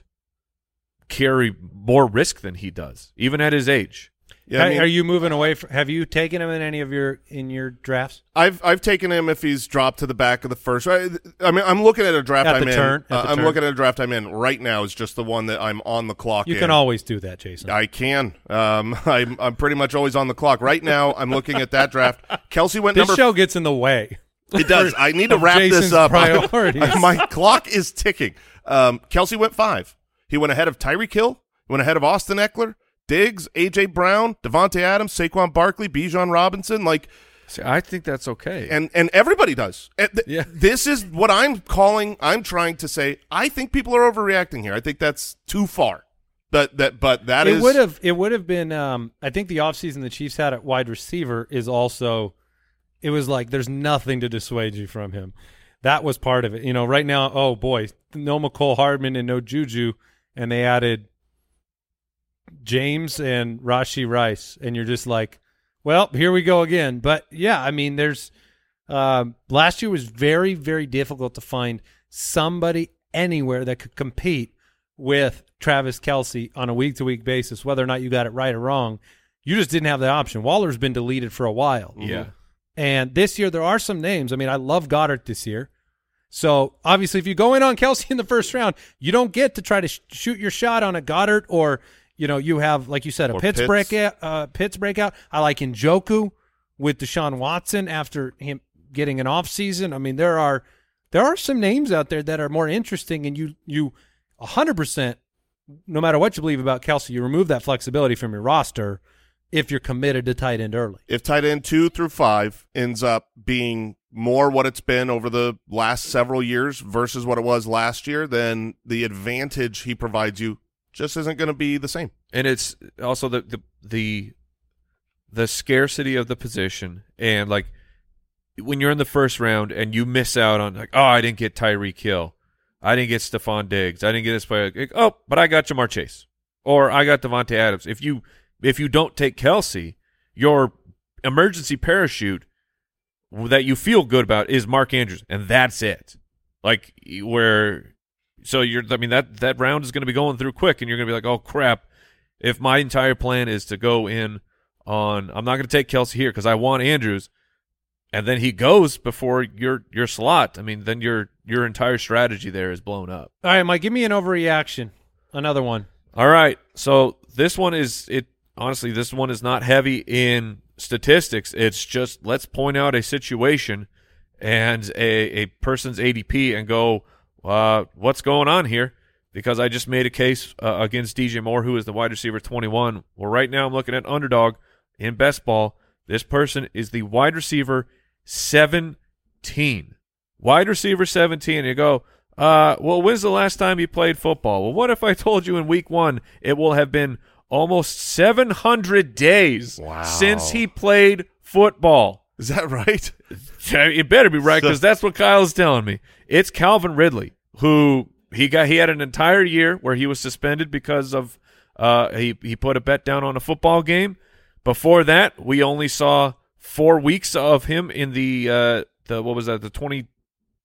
carry more risk than he does, even at his age. Yeah, I Are- mean- are you moving away? From, have you taken him in any of your in your drafts? I've I've taken him if he's dropped to the back of the first. I, I mean, I'm looking at a draft At I'm the in. turn, at uh, the I'm turn. looking at a draft I'm in right now. Is just the one that I'm on the clock. You in. can always do that, Jason. I can. Um, I'm I'm pretty much always on the clock. Right now, I'm looking at that draft. Kelce went number. this number. show gets in the way. it does. I need to wrap Jason's this up. priorities. My clock is ticking. Um, Kelce went five. He went ahead of Tyreek Hill. Went ahead of Austin Ekeler, Diggs, AJ Brown, Davante Adams, Saquon Barkley, Bijan Robinson. Like See, I think that's okay. and and everybody does. And th- Yeah. This is what I'm calling. I'm trying to say. I think people are overreacting here. I think that's too far. But that but that it is would have it would have been um I think the offseason the Chiefs had at wide receiver is also it was like there's nothing to dissuade you from him. That was part of it. You know, right now, oh boy, no Mecole Hardman and no Juju and they added James and Rashee Rice and you're just like, well, here we go again. But yeah, I mean there's um last year was very very difficult to find somebody anywhere that could compete with Travis Kelce on a week to week basis, whether or not you got it right or wrong. You just didn't have the option. Waller's been deleted for a while. yeah. And this year, there are some names. I mean, I love Goedert this year. So obviously, if you go in on Kelce in the first round, you don't get to try to sh- shoot your shot on a Goedert or, you know, you have, like you said, a Or Pitts, Pitts. breakout. Uh, Pitts breakout. I like Njoku with Deshaun Watson after him getting an off season. I mean, there are there are some names out there that are more interesting, and you you hundred percent, no matter what you believe about Kelce, you remove that flexibility from your roster if you're committed to tight end early. if tight end two through five ends up being more what it's been over the last several years versus what it was last year, then the advantage he provides you just isn't going to be the same. and it's also the the the the scarcity of the position and like when you're in the first round and you miss out on like oh I didn't get Tyreek Hill, I didn't get Stefon Diggs, I didn't get this player. Like, oh, but I got Ja'Marr Chase or I got Davante Adams. If you if you don't take Kelce, your emergency parachute that you feel good about is Mark Andrews, and that's it. Like where, so you're. I mean that that round is going to be going through quick, and you're going to be like, oh crap. If my entire plan is to go in on, I'm not going to take Kelce here because I want Andrews, and then he goes before your your slot. I mean, then your your entire strategy there is blown up. All right, Mike, give me an overreaction. Another one. All right. So this one is it honestly this one is not heavy in statistics. It's just let's point out a situation and a, a person's ADP and go uh, what's going on here because I just made a case uh, against DJ Moore who is the wide receiver 21. Well, right now I'm looking at underdog in best ball. This person is the wide receiver 17. Wide receiver 17. You go, uh, well, when's the last time you played football? Well, what if I told you in week one it will have been almost 700 days since he played football? Is that right? It better be right because that's what Kyle's telling me. It's Calvin Ridley who he got. He had an entire year where he was suspended because of uh, he he put a bet down on a football game. Before that, we only saw four weeks of him in the uh, the what was that the twenty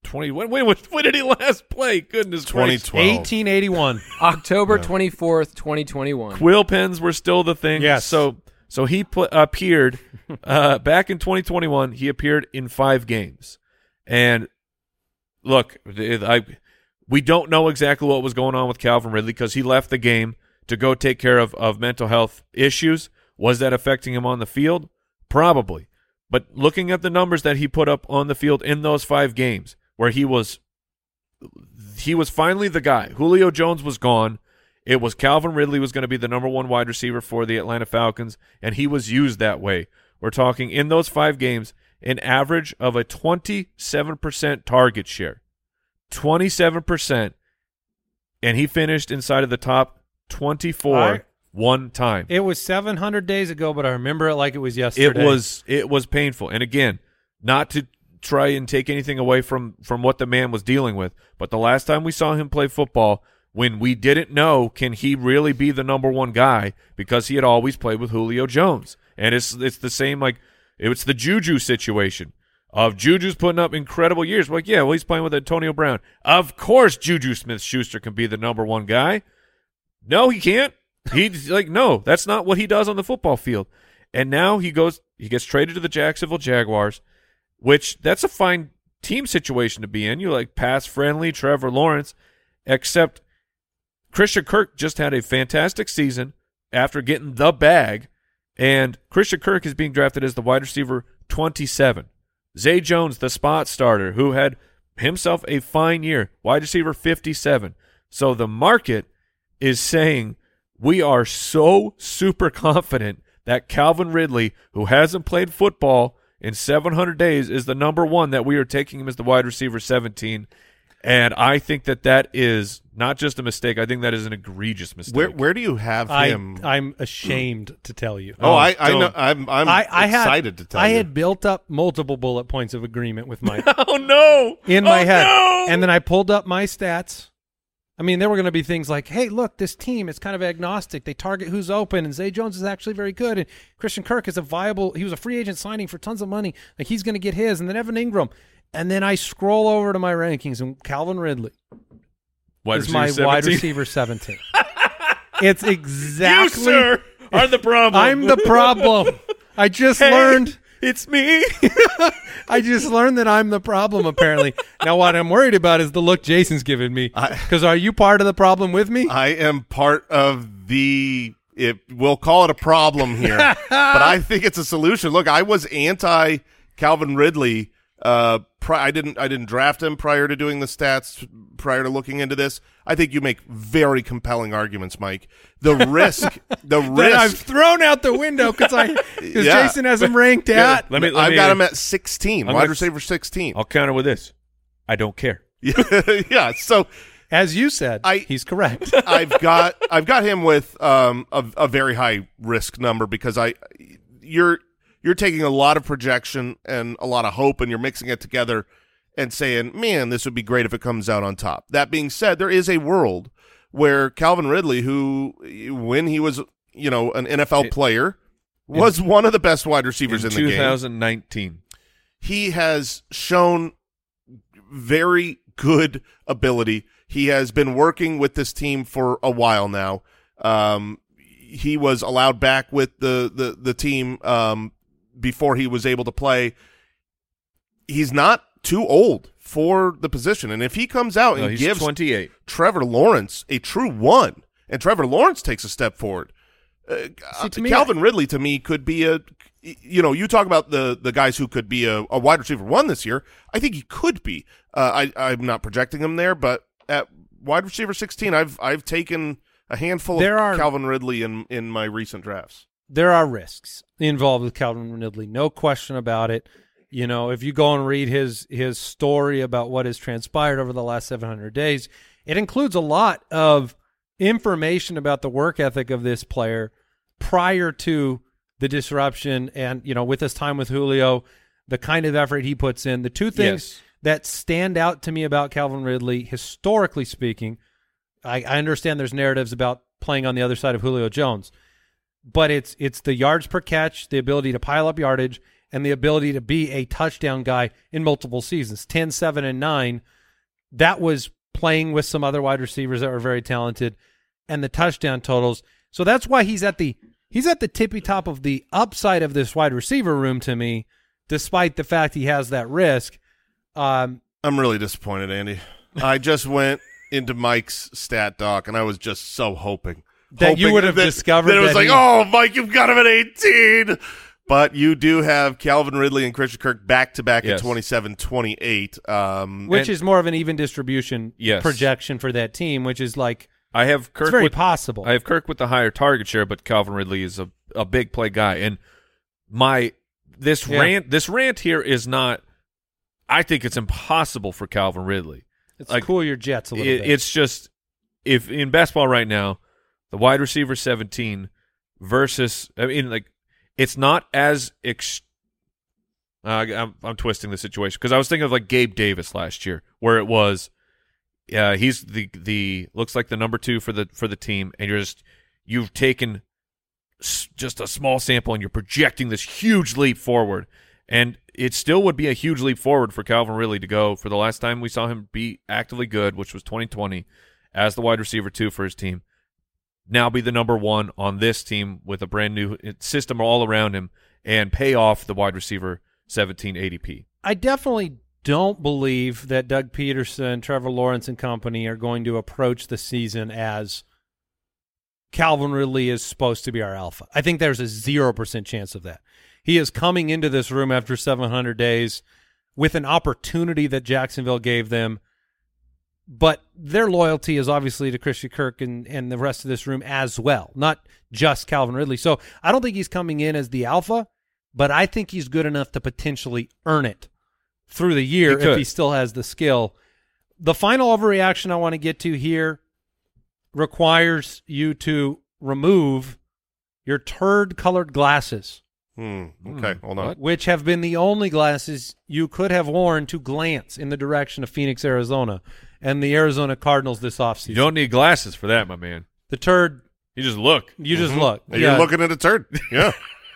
twenty when when, when did he last play? Goodness gracious. 2012. 1881. October twenty fourth, twenty twenty one. Quill pens were still the thing. Yes. So so he pl- appeared uh, back in 2021. He appeared in five games, and look, I we don't know exactly what was going on with Calvin Ridley because he left the game to go take care of of mental health issues. Was that affecting him on the field? Probably. But looking at the numbers that he put up on the field in those five games, where he was he was finally the guy. Julio Jones was gone. It was Calvin Ridley was going to be the number one wide receiver for the Atlanta Falcons, and he was used that way. We're talking in those five games, an average of a 27% target share. 27%. And he finished inside of the top 24 I- one time. It was 700 days ago, but I remember it like it was yesterday. It was it was painful. And again, not to try and take anything away from from what the man was dealing with, but the last time we saw him play football when we didn't know can he really be the number 1 guy because he had always played with Julio Jones. And it's it's the same like it's the Juju situation. Of Juju's putting up incredible years. Like, yeah, well, he's playing with Antonio Brown. Of course, Juju Smith Schuster can be the number one guy. No, he can't. He's like, no, that's not what he does on the football field. And now he goes, he gets traded to the Jacksonville Jaguars, which that's a fine team situation to be in. You like pass friendly Trevor Lawrence, except Christian Kirk just had a fantastic season after getting the bag, and Christian Kirk is being drafted as the wide receiver 27. Zay Jones, the spot starter, who had himself a fine year, wide receiver 57. So the market is saying we are so super confident that Calvin Ridley, who hasn't played football in 700 days, is the number one that we are taking him as the wide receiver 17. And I think that that is not just a mistake. I think that is an egregious mistake. Where where do you have I, him? I'm ashamed to tell you. oh, I I oh, know. I'm I'm I, I had, to tell I you. had built up multiple bullet points of agreement with Mike oh no! in my Oh, head, no! and then I pulled up my stats. I mean, there were going to be things like, "Hey, look, this team is kind of agnostic. They target who's open, and Zay Jones is actually very good, and Christian Kirk is a viable. He was a free agent signing for tons of money. Like he's going to get his, and then Evan Engram, and then I scroll over to my rankings, and Calvin Ridley wide is my receiver wide receiver seventeen. it's exactly. You, sir, are the problem. I'm the problem. I just Hey, learned. It's me. I just learned that I'm the problem. Apparently, now what I'm worried about is the look Jason's giving me. Because are you part of the problem with me? I am part of the. It, we'll call it a problem here, but I think it's a solution. Look, I was anti Calvin Ridley. Uh, pri- I didn't. I didn't draft him prior to doing the stats. Prior to looking into this, I think you make very compelling arguments, Mike. The risk. The that I've thrown out the window because I because Yeah. Jason has him ranked at. Let me. Let I've me, got uh, him at sixteen. I'm wide gonna- receiver sixteen. I'll counter with this. I don't care. yeah. So As you said, I- he's correct. I've got I've got him with um a, a very high risk number because I you're you're taking a lot of projection and a lot of hope and you're mixing it together and saying, "Man, this would be great if it comes out on top." That being said, there is a world where Calvin Ridley who when he was, you know, an NFL It- player was one of the best wide receivers in, in the game 2019. he has shown very good ability. He has been working with this team for a while now. Um, he was allowed back with the the the team um, before he was able to play. He's not too old for the position, and if he comes out No, and gives 28. Trevor Lawrence a true one, and Trevor Lawrence takes a step forward. Uh, See, me, Calvin Ridley to me could be a, you know, you talk about the the guys who could be a, a wide receiver one this year. I think he could be. Uh, I I'm not projecting him there, but at wide receiver sixteen, I've I've taken a handful There of are- Calvin Ridley in in my recent drafts. there are risks involved with Calvin Ridley, no question about it. You know, if you go and read his his story about what has transpired over the last 700 days, it includes a lot of information about the work ethic of this player prior to the disruption and, you know, with his time with Julio, the kind of effort he puts in. The two things Yes. that stand out to me about Calvin Ridley, historically speaking, I, I understand there's narratives about playing on the other side of Julio Jones but it's it's the yards per catch, the ability to pile up yardage, and the ability to be a touchdown guy in multiple seasons 10, 7, and 9. That was playing with some other wide receivers that were very talented, and the touchdown totals. So that's why he's at the he's at the tippy top of the upside of this wide receiver room to me, despite the fact he has that risk. Um, I'm really disappointed, Andy. I just went into Mike's stat doc, and I was just so hoping That you would have that- discovered that it was that like, he- oh, Mike, you've got him at 18. But you do have Calvin Ridley and Christian Kirk back to back at Yes. 27 28. Um, which And- is more of an even distribution Yes. projection for that team, which is like I have Kirk very with, possible. I have Kirk with the higher target share, but Calvin Ridley is a, a big play guy. And my this Yeah. rant this rant here is not I think it's impossible for Calvin Ridley. It's Like, cool your jets a little It- bit. It's just if in best ball right now, the wide receiver 17 versus I mean like it's not as ex- uh, I'm, I'm twisting the situation because I was thinking of like Gabe Davis last year, where it was, uh, he's the the looks like the number two for the for the team, and you're just you've taken s- just a small sample and you're projecting this huge leap forward, and it still would be a huge leap forward for Calvin Ridley to go for the last time we saw him be actively good, which was 2020, as the wide receiver two for his team. Now be the number one on this team with a brand new system all around him and pay off the wide receiver 17 ADP. I definitely don't believe that Doug Pederson, Trevor Lawrence, and company are going to approach the season as Calvin Ridley is supposed to be our alpha. I think there's a 0% chance of that. He is coming into this room after 700 days with an opportunity that Jacksonville gave them, but their loyalty is obviously to Christian Kirk and, and the rest of this room as well, not just Calvin Ridley. So I don't think he's coming in as the alpha, but I think he's good enough to potentially earn it through the year He if he still has the skill. The final overreaction I want to get to here requires you to remove your turd colored glasses, Hmm. Okay, hold on. which have been the only glasses you could have worn to glance in the direction of Phoenix, Arizona, and the Arizona Cardinals this offseason. You don't need glasses for that, my man. the turd, You just look. you just look. You're Yeah. looking at a turd. Yeah.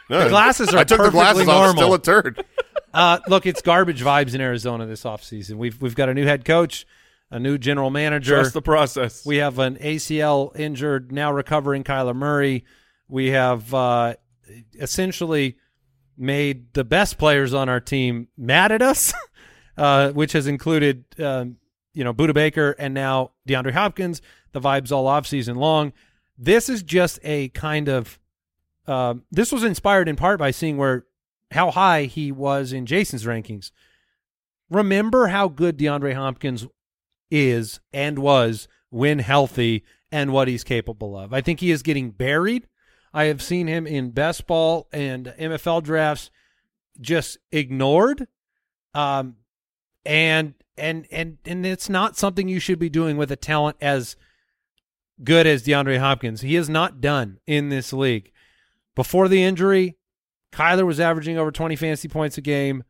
No, The glasses are I took the perfectly glasses off. normal. Still a turd. Uh, look, it's garbage vibes in Arizona this offseason. We've we've got a new head coach, a new general manager. Trust the process. We have an ACL injured, now recovering Kyler Murray. We have uh, essentially made the best players on our team mad at us, uh, which has included, um, you know, Budda Baker and now DeAndre Hopkins. The vibes all off season long. This is just a kind of. Um, this was inspired in part by seeing where how high he was in Jason's rankings. Remember how good DeAndre Hopkins is and was when healthy and what he's capable of. I think he is getting buried. I have seen him in best ball and MFL drafts just ignored. Um and and and and it's not something you should be doing with a talent as good as DeAndre Hopkins. He is not done in this league. Before the injury, Kyler was averaging over 20 fantasy points a game.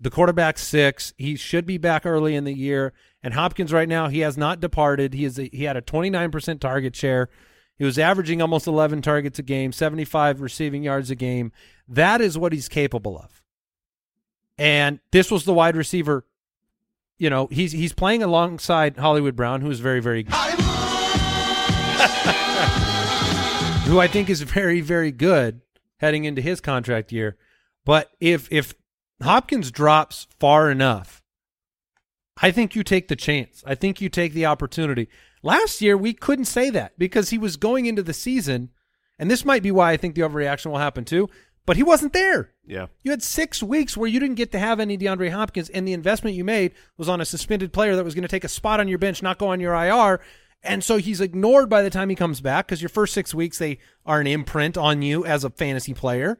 The quarterback six. He should be back early in the year. And Hopkins right now, he has not departed. He is a, he had a 29% target share. He was averaging almost 11 targets a game, 75 receiving yards a game. That is what he's capable of. And this was the wide receiver. You know, he's he's playing alongside Hollywood Brown, who is very very good. who I think is very, very good heading into his contract year. But if if Hopkins drops far enough, I think you take the chance. I think you take the opportunity. Last year we couldn't say that because he was going into the season, and this might be why I think the overreaction will happen too. But he wasn't there. Yeah. You had six weeks where you didn't get to have any DeAndre Hopkins, and the investment you made was on a suspended player that was going to take a spot on your bench, not go on your IR. And so he's ignored by the time he comes back because your first six weeks, they are an imprint on you as a fantasy player.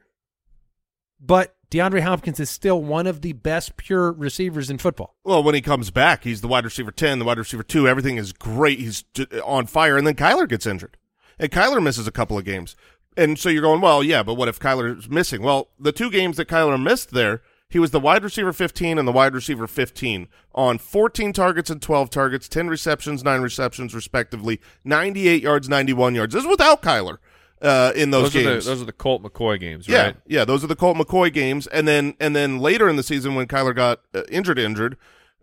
But DeAndre Hopkins is still one of the best pure receivers in football. Well, when he comes back, he's the wide receiver 10, the wide receiver 2. Everything is great. He's on fire. And then Kyler gets injured. And Kyler misses a couple of games. And so you're going, well, yeah, but what if Kyler's missing? Well, the two games that Kyler missed there, he was the wide receiver 15 and the wide receiver 15 on 14 targets and 12 targets, 10 receptions, 9 receptions, respectively, 98 yards, 91 yards. This is without Kyler uh, in those, those, are games. the, those are the Colt McCoy games, Yeah, right? yeah, those are the Colt McCoy games, and then and then later in the season when Kyler got uh, injured, injured,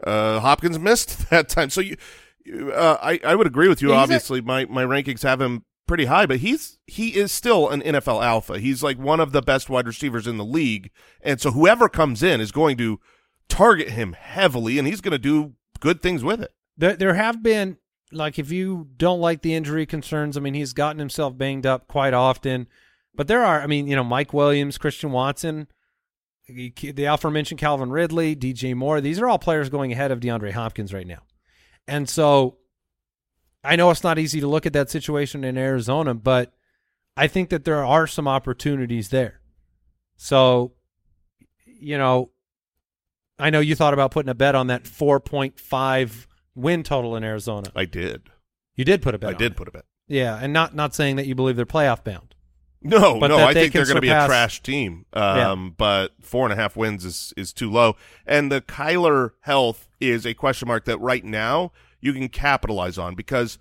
uh, Hopkins missed that time. So you, you uh, I I would agree with you. Yeah, he's a- Obviously, my my rankings have him pretty high, but he's he is still an NFL alpha. He's like one of the best wide receivers in the league, and so whoever comes in is going to target him heavily, and he's going to do good things with it. There, there have been like if you don't like the injury concerns, I mean he's gotten himself banged up quite often, but there are, I mean you know Mike Williams, Christian Watson, the aforementioned Calvin Ridley, DJ Moore. These are all players going ahead of DeAndre Hopkins right now, and so I know it's not easy to look at that situation in Arizona, but I think that there are some opportunities there. So, you know, I know you thought about putting a bet on that 4.5 win total in Arizona. I did. You did put a bet. I did it. put a bet. Yeah, and not not saying that you believe they're playoff bound. No, But no, I they think they're going to be a trash team. Um, But four and a half wins is is too low, and the Kyler health is a question mark that right now you can capitalize on because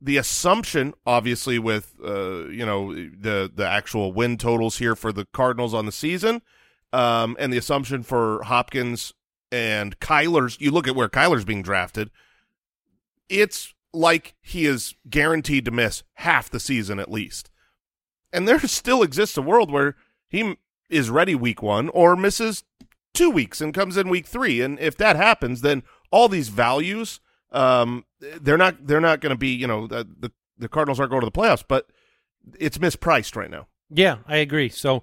the assumption, obviously, with uh, you know the the actual win totals here for the Cardinals on the season, um, and the assumption for Hopkins and Kyler's, you look at where Kyler's being drafted. It's like he is guaranteed to miss half the season at least. And there still exists a world where he is ready week one or misses two weeks and comes in week three. And if that happens, then all these values, um, they're not they're not going to be you know the, the the Cardinals aren't going to the playoffs, but it's mispriced right now. Yeah, I agree. So,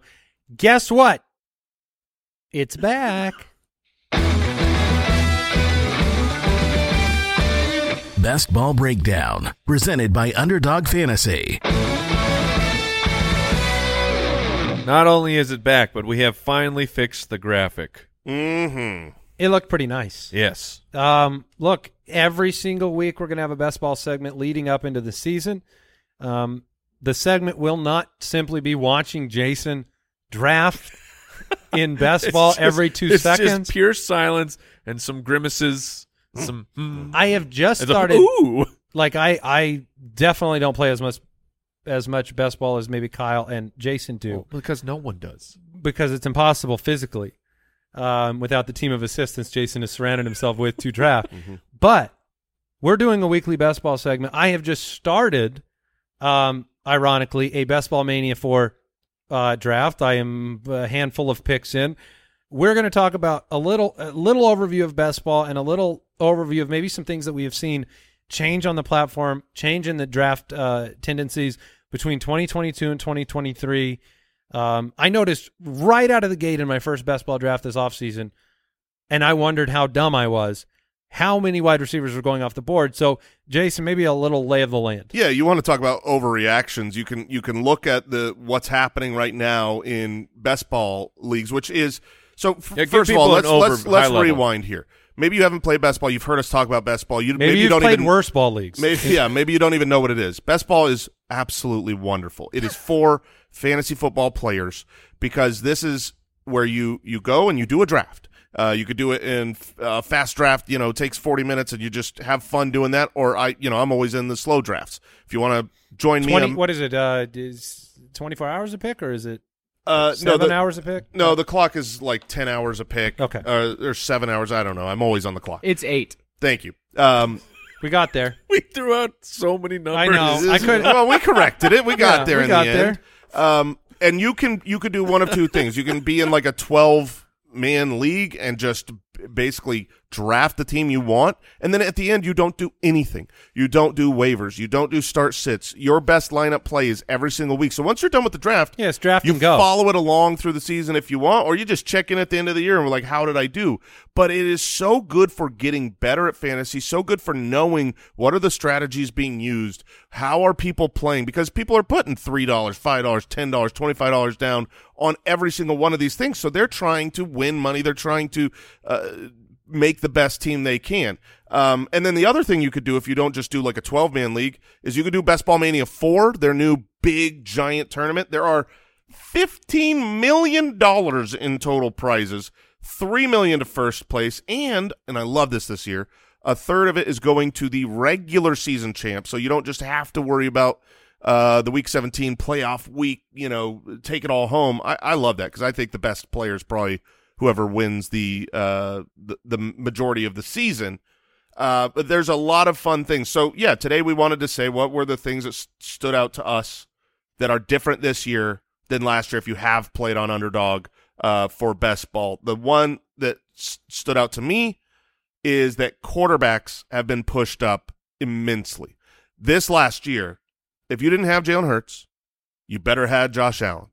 guess what? It's back. Best Ball Breakdown, presented by Underdog Fantasy. Not only is it back, but we have finally fixed the graphic. Mm-hmm. It looked pretty nice. Yes. Um, look, every single week we're going to have a best ball segment leading up into the season. Um, the segment will not simply be watching Jason draft in best ball just- every two it's seconds. Just pure silence and some grimaces. Some. hmm. I have just started. ooh. Like I, I definitely don't play as much as much best ball as maybe Kyle and Jason do Well, because no one does. because it's impossible physically um, without the team of assistants Jason has surrounded himself with to draft. But we're doing a weekly best ball segment. I have just started, um, ironically, a best ball mania for uh, draft. I am a handful of picks in. We're going to talk about a little, a little overview of best ball and a little overview of maybe some things that we have seen change on the platform, change in the draft uh, tendencies between 2022 and 2023. Um, I noticed right out of the gate in my first best ball draft this offseason, and I wondered how dumb I was, how many wide receivers were going off the board. So, Jason, maybe a little lay of the land. Yeah, you want to talk about overreactions? You can you can look at the what's happening right now in best ball leagues, which is so. F- Yeah, first of all, let's over- let's, let's level. rewind here. Maybe you haven't played best ball. You've heard us talk about best ball. You Maybe, you you've don't played even worse ball leagues. Maybe, yeah, maybe you don't even know what it is. Best ball is absolutely wonderful. It is for fantasy football players because this is where you you go and you do a draft. Uh, you could do it in uh, fast draft. You know, takes forty minutes and you just have fun doing that. Or I, you know, I'm always in the slow drafts. If you want to join me, I'm- what is it? Uh, is 24 hours a pick or is it uh, seven no, the, hours a pick? No, the clock is like ten hours a pick. Okay. uh, or seven hours. I don't know. I'm always on the clock. It's eight. Thank you. Um, We got there. We threw out so many numbers. I know. I could. well, we corrected it. We got Yeah, there we in got the end. Um, and you can you could do one of two things. You can be in like a twelve man league and just basically draft the team you want, and then at the end you don't do anything. You don't do waivers. You don't do start sits. Your best lineup plays every single week. So once you're done with the draft, Yeah, it's draft you and go. follow it along through the season if you want, or you just check in at the end of the year and we're like, how did I do? But it is so good for getting better at fantasy, so good for knowing what are the strategies being used, how are people playing, because people are putting three dollars, five dollars, ten dollars, twenty five dollars down on every single one of these things. So they're trying to win money. They're trying to uh, make the best team they can. Um, and then the other thing you could do if you don't just do like a 12 man league is you could do Best Ball Mania 4, their new big giant tournament. There are $15 million in total prizes, 3 million to first place. And, and I love this this year, a third of it is going to the regular season champ. So you don't just have to worry about uh, the week 17 playoff week, you know, take it all home. I, I love that because I think the best players probably whoever wins the uh the, the majority of the season. Uh, but there's a lot of fun things. So yeah, today we wanted to say what were the things that s- stood out to us that are different this year than last year. If you have played on Underdog uh, for best ball, the one that s- stood out to me is that quarterbacks have been pushed up immensely. This last year, if you didn't have Jalen Hurts, you better had Josh Allen.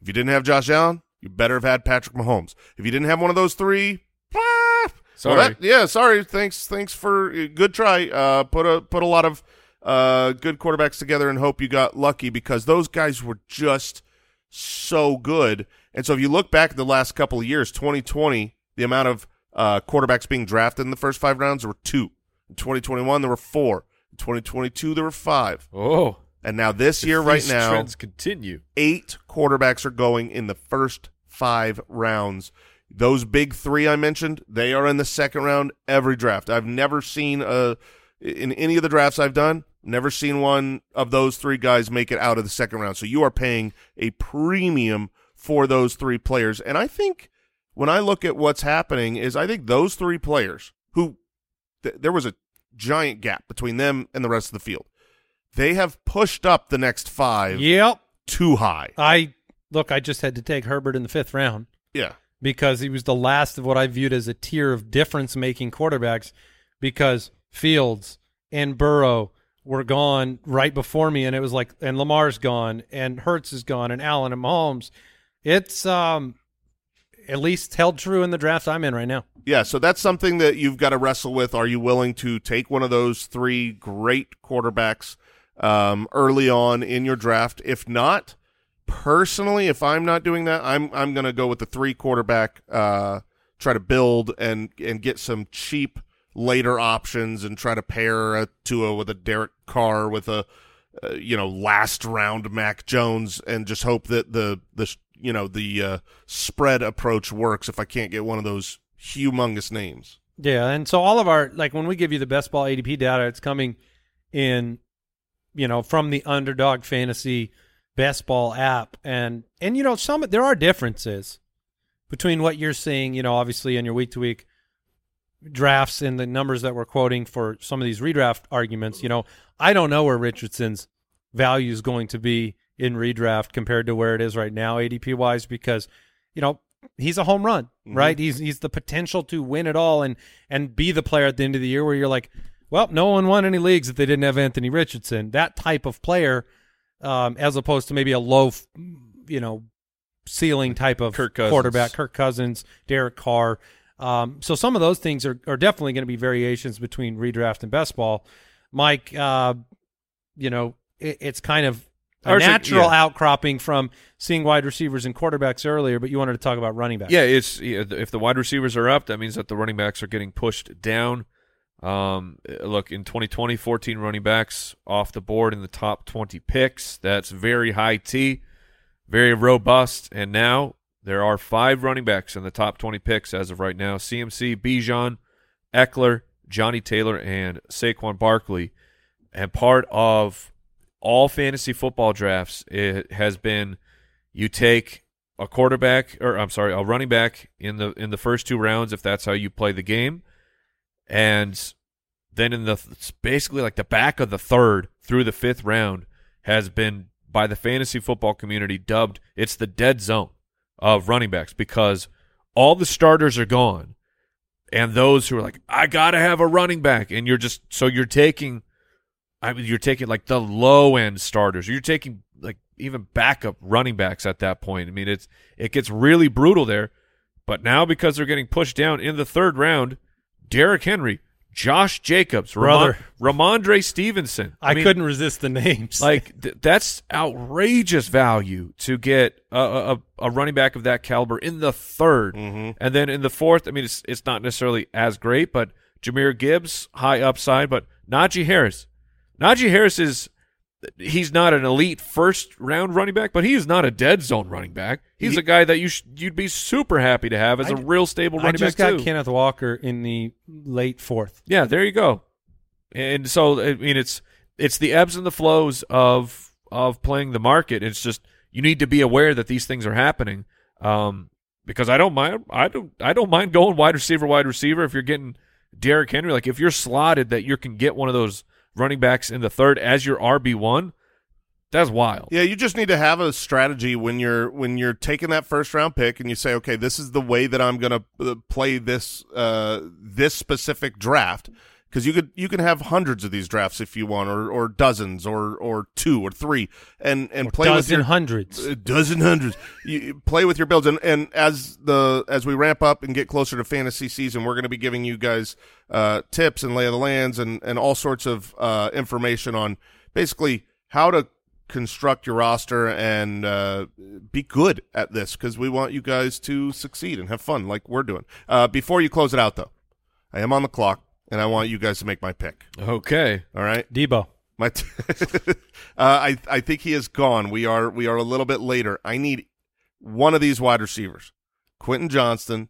If you didn't have Josh Allen, you better have had Patrick Mahomes. If you didn't have one of those three, ah, Sorry. well, that- yeah, sorry. Thanks, thanks for good try. Uh, put a put a lot of uh good quarterbacks together and hope you got lucky because those guys were just so good. And so if you look back at the last couple of years, 2020, the amount of uh quarterbacks being drafted in the first five rounds there were two. In 2021, there were four. In 2022, there were five. Oh, And now this if year, right now, trends continue. eight quarterbacks are going in the first five rounds. Those big three I mentioned, they are in the second round every draft. I've never seen a in any of the drafts I've done, never seen one of those three guys make it out of the second round. So you are paying a premium for those three players. And I think when I look at what's happening is I think those three players who th- there was a giant gap between them and the rest of the field. They have pushed up the next five Yep. too high. I look. I just had to take Herbert in the fifth round Yeah. because he was the last of what I viewed as a tier of difference-making quarterbacks. Because Fields and Burrow were gone right before me, and it was like, and Lamar's gone, and Hurts is gone, and Allen and Mahomes. It's um, at least held true in the draft I'm in right now. Yeah, so that's something that you've got to wrestle with. Are you willing to take one of those three great quarterbacks um, early on in your draft? If not, personally, if I'm not doing that, I'm I'm going to go with the three quarterback. Uh, try to build and and get some cheap later options and try to pair a Tua with a Derek Carr with a uh, you know last round Mac Jones and just hope that the the you know the uh, spread approach works if I can't get one of those humongous names. Yeah, and so all of our like when we give you the best ball ADP data, it's coming in, you know, from the Underdog Fantasy Best Ball app, and and you know some there are differences between what you're seeing, you know, obviously in your week to week drafts and the numbers that we're quoting for some of these redraft arguments. You know, I don't know where Richardson's value is going to be in redraft compared to where it is right now ADP wise because you know he's a home run, Mhm. right? He's he's the potential to win it all and and be the player at the end of the year where you're like, well, no one won any leagues if they didn't have Anthony Richardson. That type of player, um, as opposed to maybe a low, you know, ceiling type of Kirk quarterback, Kirk Cousins, Derek Carr. Um, so some of those things are are definitely going to be variations between redraft and best ball. Mike, uh, you know, it, it's kind of a Ours are- natural yeah. outcropping from seeing wide receivers and quarterbacks earlier, but you wanted to talk about running backs. Yeah, it's yeah, if the wide receivers are up, that means that the running backs are getting pushed down. Um, look, in 2020, 14 running backs off the board in the top 20 picks. That's very high T, very robust. And now there are five running backs in the top 20 picks as of right now: CMC, Bijan, Ekeler, Johnny Taylor, and Saquon Barkley. And part of all fantasy football drafts it has been you take a quarterback or I'm sorry, a running back in the in the first two rounds if that's how you play the game. And then in the basically like the back of the third through the fifth round has been by the fantasy football community dubbed it's the dead zone of running backs because all the starters are gone. And those who are like I got to have a running back and you're just so you're taking I mean you're taking like the low end starters. You're taking like even backup running backs at that point. I mean it's it gets really brutal there. But now because they're getting pushed down in the third round Derrick Henry Josh Jacobs Brother. Ramon, Rhamondre Stevenson I, mean, couldn't resist the names. like th- that's outrageous value to get a, a, a running back of that caliber in the 3rd Mhm. and then in the fourth. I mean, it's it's not necessarily as great, but Jahmyr Gibbs high upside, but Najee Harris, Najee Harris is he's not an elite first round running back, but he is not a dead zone running back. He's a guy that you sh- you'd be super happy to have as a I- real stable running back. I just back got too. Kenneth Walker in the late fourth. Yeah, there you go. And so I mean it's it's the ebbs and the flows of of playing the market. It's just you need to be aware that these things are happening. Um because I don't mind I don't I don't mind going wide receiver wide receiver if you're getting Derrick Henry like if you're slotted that you can get one of those running backs in the third as your RB1 that's wild. Yeah, you just need to have a strategy when you're when you're taking that first round pick and you say, okay, this is the way that I'm going to uh, play this uh, this specific draft. Because you could you can have hundreds of these drafts if you want, or or dozens, or or two or three, and and play with your hundreds. a dozen hundreds. You you play with your builds, and and as the as we ramp up and get closer to fantasy season, we're going to be giving you guys uh, tips and lay of the lands and and all sorts of uh, information on basically how to construct your roster and uh, be good at this because we want you guys to succeed and have fun like we're doing. Uh, before you close it out, though, I am on the clock and I want you guys to make my pick. Okay. All right. Deebo. My, t- uh, I I think he is gone. We are we are a little bit later. I need one of these wide receivers: Quentin Johnston,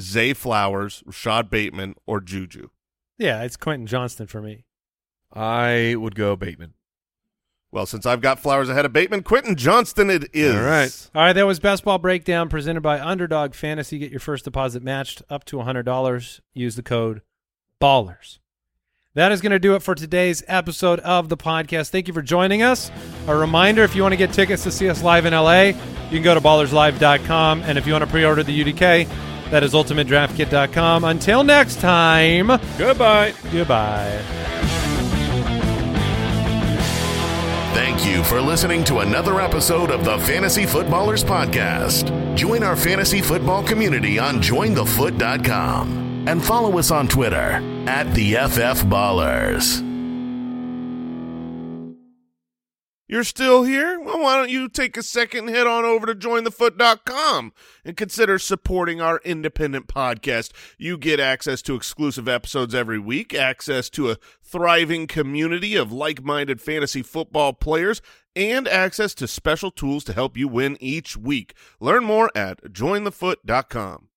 Zay Flowers, Rashod Bateman, or Juju. Yeah, it's Quentin Johnston for me. I would go Bateman. Well, since I've got Flowers ahead of Bateman, Quentin Johnston it is. All right. All right, that was Best Ball Breakdown presented by Underdog Fantasy. Get your first deposit matched up to $100. Use the code BALLERS. That is going to do it for today's episode of the podcast. Thank you for joining us. A reminder if you want to get tickets to see us live in LA, you can go to ballerslive.com. And if you want to pre order the UDK, that is ultimatedraftkit.com. Until next time, Goodbye. goodbye. Thank you for listening to another episode of the Fantasy Footballers Podcast. Join our fantasy football community on jointhefoot.com and follow us on Twitter at the FF Ballers. You're still here? Well, why don't you take a second and head on over to jointhefoot.com and consider supporting our independent podcast. You get access to exclusive episodes every week, access to a thriving community of like-minded fantasy football players, and access to special tools to help you win each week. Learn more at jointhefoot.com.